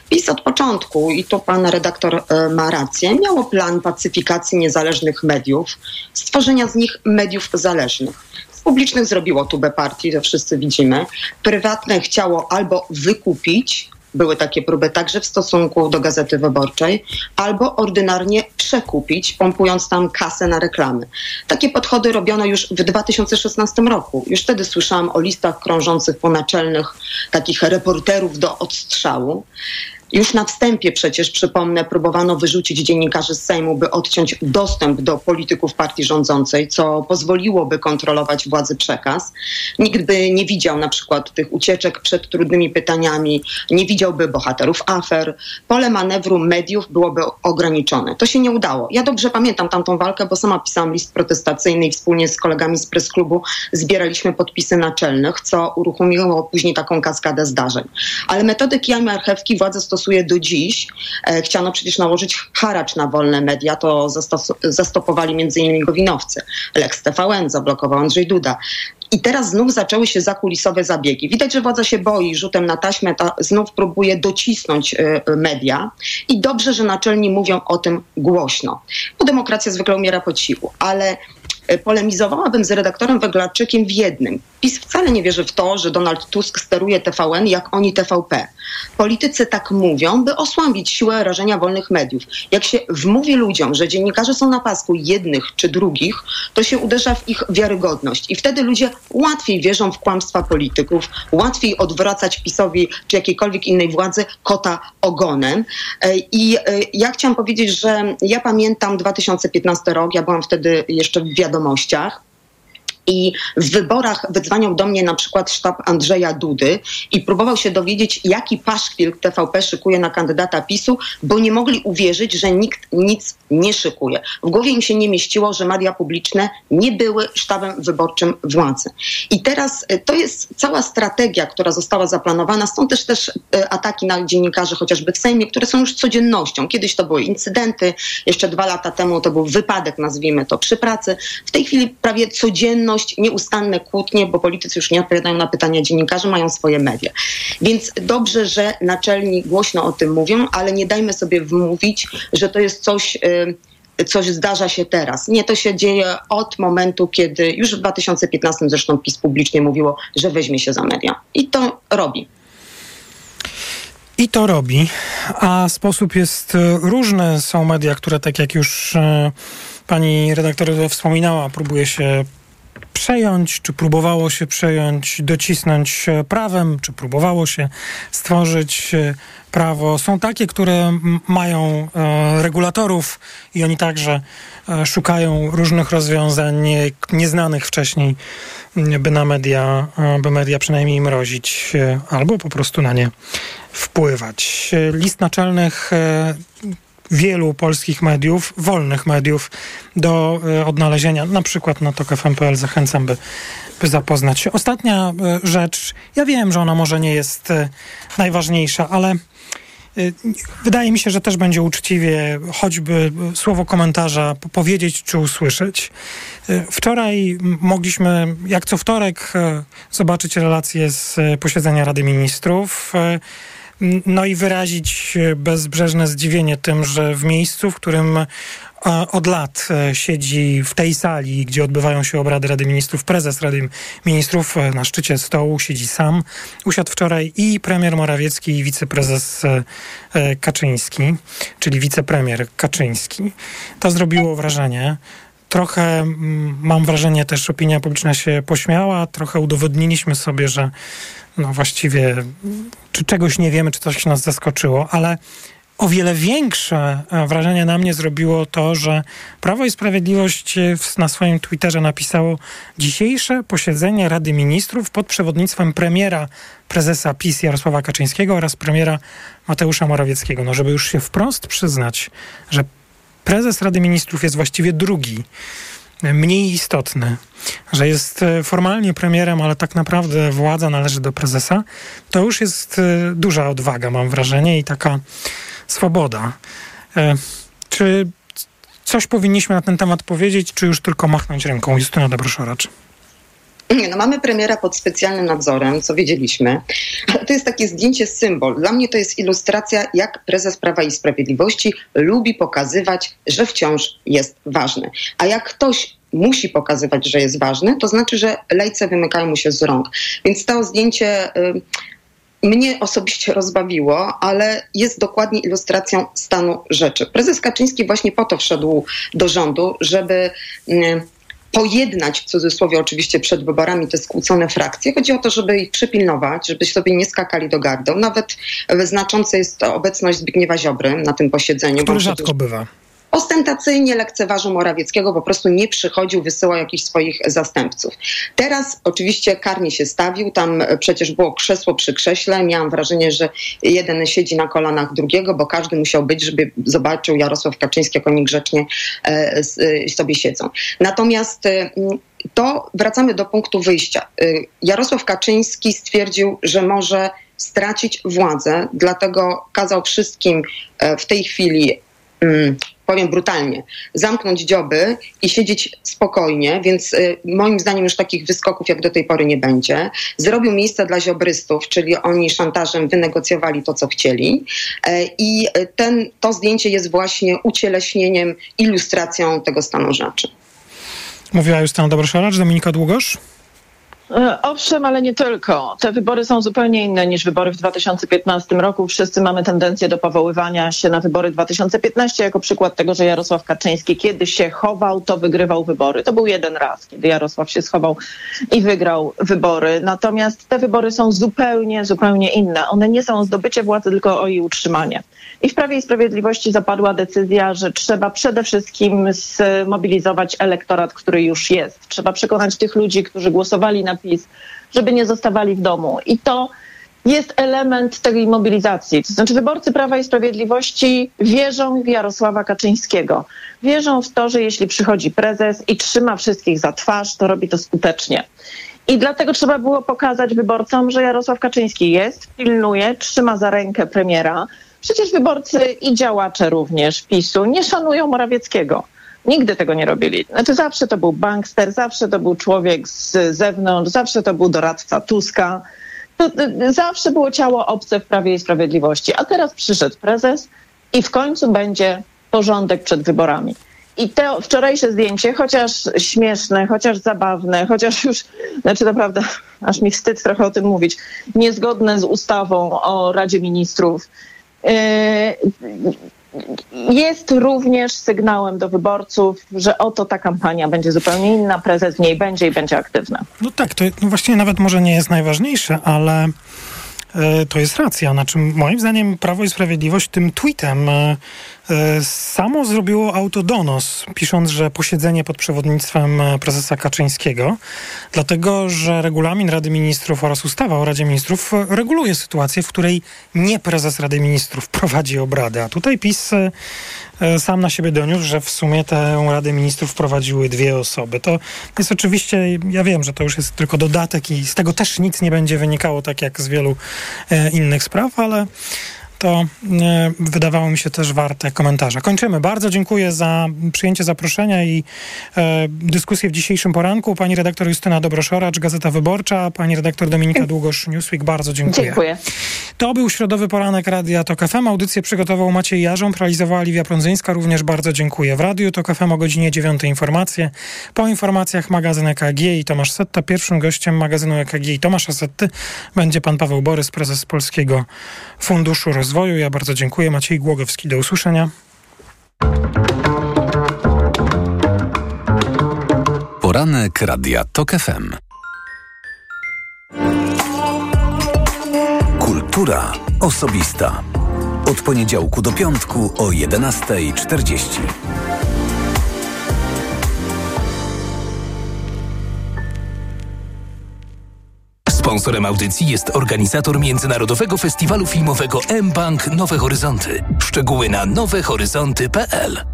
Speaker 19: PiS od początku, i tu pan redaktor e, ma rację, miało plan pacyfikacji niezależnych mediów, stworzenia z nich mediów zależnych. Publicznych zrobiło tubę partii, to wszyscy widzimy. Prywatne chciało albo wykupić, były takie próby także w stosunku do Gazety Wyborczej, albo ordynarnie przekupić, pompując tam kasę na reklamy. Takie podchody robiono już w 2016 roku. Już wtedy słyszałam o listach krążących po naczelnych takich reporterów do odstrzału. Już na wstępie przecież, przypomnę, próbowano wyrzucić dziennikarzy z Sejmu, by odciąć dostęp do polityków partii rządzącej, co pozwoliłoby kontrolować władzy przekaz. Nikt by nie widział na przykład tych ucieczek przed trudnymi pytaniami, nie widziałby bohaterów afer. Pole manewru mediów byłoby ograniczone. To się nie udało. Ja dobrze pamiętam tamtą walkę, bo sama pisałam list protestacyjny i wspólnie z kolegami z presklubu zbieraliśmy podpisy naczelnych, co uruchomiło później taką kaskadę zdarzeń. Ale metody i marchewki władze stosują stosuje do dziś. E, chciano przecież nałożyć haracz na wolne media, to zastopowali m.in. Gowinowcy. Lex TVN zablokował Andrzej Duda. I teraz znów zaczęły się zakulisowe zabiegi. Widać, że władza się boi, rzutem na taśmę ta, znów próbuje docisnąć y, media. I dobrze, że naczelni mówią o tym głośno. Bo demokracja zwykle umiera po cichu, ale E, polemizowałabym z redaktorem Weglarczykiem w jednym. PiS wcale nie wierzy w to, że Donald Tusk steruje TVN jak oni TVP. Politycy tak mówią, by osłabić siłę rażenia wolnych mediów. Jak się wmówi ludziom, że dziennikarze są na pasku jednych czy drugich, to się uderza w ich wiarygodność. I wtedy ludzie łatwiej wierzą w kłamstwa polityków, łatwiej odwracać PiSowi czy jakiejkolwiek innej władzy kota ogonem. E, I e, ja chciałam powiedzieć, że ja pamiętam 2015 rok, ja byłam wtedy jeszcze w wiadomości, wiadomościach. I w wyborach wydzwaniał do mnie na przykład sztab Andrzeja Dudy i próbował się dowiedzieć, jaki paszkwil TVP szykuje na kandydata PiSu, bo nie mogli uwierzyć, że nikt nic nie szykuje. W głowie im się nie mieściło, że media publiczne nie były sztabem wyborczym władzy. I teraz e, to jest cała strategia, która została zaplanowana. Są też też e, ataki na dziennikarzy, chociażby w Sejmie, które są już codziennością. Kiedyś to były incydenty, jeszcze dwa lata temu to był wypadek, nazwijmy to, przy pracy. W tej chwili prawie codzienność, nieustanne kłótnie, bo politycy już nie odpowiadają na pytania dziennikarzy, mają swoje media. Więc dobrze, że naczelni głośno o tym mówią, ale nie dajmy sobie wmówić, że to jest coś e, coś zdarza się teraz. Nie, to się dzieje od momentu, kiedy już w 2015 zresztą PiS publicznie mówiło, że weźmie się za media. I to robi.
Speaker 13: I to robi, a sposób jest e, różny. Są media, które tak jak już e, pani redaktor wspominała, próbuje się przejąć, czy próbowało się przejąć, docisnąć prawem, czy próbowało się stworzyć prawo. Są takie, które mają regulatorów i oni także szukają różnych rozwiązań nieznanych wcześniej, by na media, by media przynajmniej mrozić albo po prostu na nie wpływać. List naczelnych wielu polskich mediów, wolnych mediów do e, odnalezienia, na przykład na tok.fm.pl zachęcam, by, by zapoznać się. Ostatnia e, rzecz, ja wiem, że ona może nie jest e, najważniejsza, ale Wydaje mi się, że też będzie uczciwie choćby słowo komentarza powiedzieć czy usłyszeć. Wczoraj mogliśmy, jak co wtorek, zobaczyć relacje z posiedzenia Rady Ministrów. No i wyrazić bezbrzeżne zdziwienie tym, że w miejscu, w którym e, od lat e, siedzi w tej sali, gdzie odbywają się obrady Rady Ministrów, prezes Rady Ministrów e, na szczycie stołu siedzi sam. Usiadł wczoraj i premier Morawiecki, i wiceprezes Kaczyński, czyli wicepremier Kaczyński. To zrobiło wrażenie. Trochę mam wrażenie, też opinia publiczna się pośmiała, trochę udowodniliśmy sobie, że no właściwie czy czegoś nie wiemy, czy coś nas zaskoczyło, ale o wiele większe e, wrażenie na mnie zrobiło to, że Prawo i Sprawiedliwość e, na swoim Twitterze napisało dzisiejsze posiedzenie Rady Ministrów pod przewodnictwem premiera, prezesa PiS Jarosława Kaczyńskiego oraz premiera Mateusza Morawieckiego. No, żeby już się wprost przyznać, że prezes Rady Ministrów jest właściwie drugi mniej istotny, że jest e, formalnie premierem, ale tak naprawdę władza należy do prezesa, to już jest e, duża odwaga, mam wrażenie, i taka swoboda. E, czy coś powinniśmy na ten temat powiedzieć, czy już tylko machnąć ręką? Justyna Dobroszoracz.
Speaker 19: Nie, no mamy premiera pod specjalnym nadzorem, co wiedzieliśmy, ale to jest takie zdjęcie symbol. Dla mnie to jest ilustracja, jak prezes Prawa i Sprawiedliwości lubi pokazywać, że wciąż jest ważny. A jak ktoś musi pokazywać, że jest ważny, to znaczy, że lejce wymykają mu się z rąk. Więc to zdjęcie y, mnie osobiście rozbawiło, ale jest dokładnie ilustracją stanu rzeczy. Prezes Kaczyński właśnie po to wszedł do rządu, żeby y, pojednać, w cudzysłowie oczywiście przed wyborami, te skłócone frakcje. Chodzi o to, żeby ich przypilnować, żeby sobie nie skakali do gardeł. Nawet znacząca jest obecność Zbigniewa Ziobry na tym posiedzeniu.
Speaker 13: Który rzadko bywa
Speaker 19: ostentacyjnie lekceważył Morawieckiego, po prostu nie przychodził, wysyłał jakichś swoich zastępców. Teraz oczywiście karnie się stawił, tam przecież było krzesło przy krześle. Miałam wrażenie, że jeden siedzi na kolanach drugiego, bo każdy musiał być, żeby zobaczył Jarosław Kaczyński, jak oni grzecznie e, e, sobie siedzą. Natomiast e, to wracamy do punktu wyjścia. Jarosław Kaczyński stwierdził, że może stracić władzę, dlatego kazał wszystkim w tej chwili mm, powiem brutalnie, zamknąć dzioby i siedzieć spokojnie, więc y, moim zdaniem już takich wyskoków jak do tej pory nie będzie. Zrobił miejsce dla ziobrystów, czyli oni szantażem wynegocjowali to, co chcieli. E, I ten, to zdjęcie jest właśnie ucieleśnieniem, ilustracją tego stanu rzeczy.
Speaker 13: Mówiła Justyna Dobroszalacz, Dominika Długosz.
Speaker 9: E, owszem, ale nie tylko. Te wybory są zupełnie inne niż wybory w 2015 roku. Wszyscy mamy tendencję do powoływania się na wybory 2015 jako przykład tego, że Jarosław Kaczyński kiedy się chował, to wygrywał wybory. To był jeden raz, kiedy Jarosław się schował i wygrał wybory. Natomiast te wybory są zupełnie, zupełnie inne. One nie są o zdobycie władzy, tylko o jej utrzymanie. I w Prawie i Sprawiedliwości zapadła decyzja, że trzeba przede wszystkim zmobilizować elektorat, który już jest. Trzeba przekonać tych ludzi, którzy głosowali na PiS, żeby nie zostawali w domu. I to jest element tej mobilizacji. To znaczy wyborcy Prawa i Sprawiedliwości wierzą w Jarosława Kaczyńskiego. Wierzą w to, że jeśli przychodzi prezes i trzyma wszystkich za twarz, to robi to skutecznie. I dlatego trzeba było pokazać wyborcom, że Jarosław Kaczyński jest, pilnuje, trzyma za rękę premiera. Przecież wyborcy i działacze również PiSu nie szanują Morawieckiego. Nigdy tego nie robili. Znaczy zawsze to był bankster, zawsze to był człowiek z zewnątrz, zawsze to był doradca Tuska. To, zawsze było ciało obce w Prawie i Sprawiedliwości. A teraz przyszedł prezes i w końcu będzie porządek przed wyborami. I to wczorajsze zdjęcie, chociaż śmieszne, chociaż zabawne, chociaż już, znaczy naprawdę, aż mi wstyd trochę o tym mówić, niezgodne z ustawą o Radzie Ministrów, yy, jest również sygnałem do wyborców, że oto ta kampania będzie zupełnie inna, prezes w niej będzie i będzie aktywna.
Speaker 13: No tak, to no właściwie nawet może nie jest najważniejsze, ale E, to jest racja. Znaczy, moim zdaniem Prawo i Sprawiedliwość tym tweetem e, samo zrobiło autodonos, pisząc, że posiedzenie pod przewodnictwem prezesa Kaczyńskiego, dlatego że regulamin Rady Ministrów oraz ustawa o Radzie Ministrów reguluje sytuację, w której nie prezes Rady Ministrów prowadzi obrady, a tutaj PiS E, sam na siebie doniósł, że w sumie tę Radę Ministrów prowadziły dwie osoby. To jest oczywiście, ja wiem, że to już jest tylko dodatek i z tego też nic nie będzie wynikało, tak jak z wielu e, innych spraw, ale to e, wydawało mi się też warte komentarza. Kończymy. Bardzo dziękuję za przyjęcie zaproszenia i e, dyskusję w dzisiejszym poranku. Pani redaktor Justyna Dobroszoracz, Gazeta Wyborcza, pani redaktor Dominika Długosz, Newsweek. Bardzo dziękuję.
Speaker 9: Dziękuję.
Speaker 13: To był środowy poranek Radia TOK FM. Audycję przygotował Maciej Jarząb, realizowała Liwia Prądzyńska. Również bardzo dziękuję. W Radiu TOK FM o godzinie 9 informacje. Po informacjach magazyn EKG i Tomasz Setta. Pierwszym gościem magazynu EKG i Tomasza Setty będzie pan Paweł Borys, prezes Polskiego Funduszu Rozwoju rozwoju. Ja bardzo dziękuję. Maciej Głogowski, do usłyszenia.
Speaker 12: Poranek Radia TOK FM. Kultura osobista. Od poniedziałku do piątku o 11.40.
Speaker 11: Sponsorem audycji jest organizator Międzynarodowego Festiwalu Filmowego M-Bank Nowe Horyzonty. Szczegóły na nowehoryzonty.pl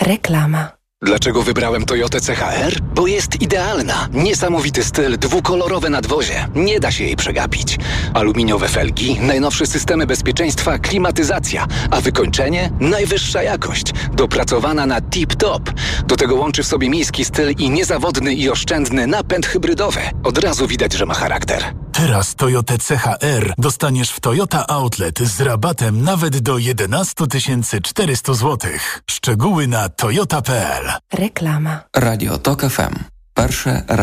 Speaker 20: Reklama.
Speaker 11: Dlaczego wybrałem Toyotę CHR? Bo jest idealna. Niesamowity styl, dwukolorowe nadwozie. Nie da się jej przegapić. Aluminiowe felgi, najnowsze systemy bezpieczeństwa, klimatyzacja, a wykończenie najwyższa jakość, dopracowana na tip-top. Do tego łączy w sobie miejski styl i niezawodny i oszczędny napęd hybrydowy. Od razu widać, że ma charakter.
Speaker 27: Teraz Toyota CHR dostaniesz w Toyota Outlet z rabatem nawet do 11 400 zł. Szczegóły na toyota.pl
Speaker 20: Reklama.
Speaker 14: Radio TOK FM. Pierwsze radio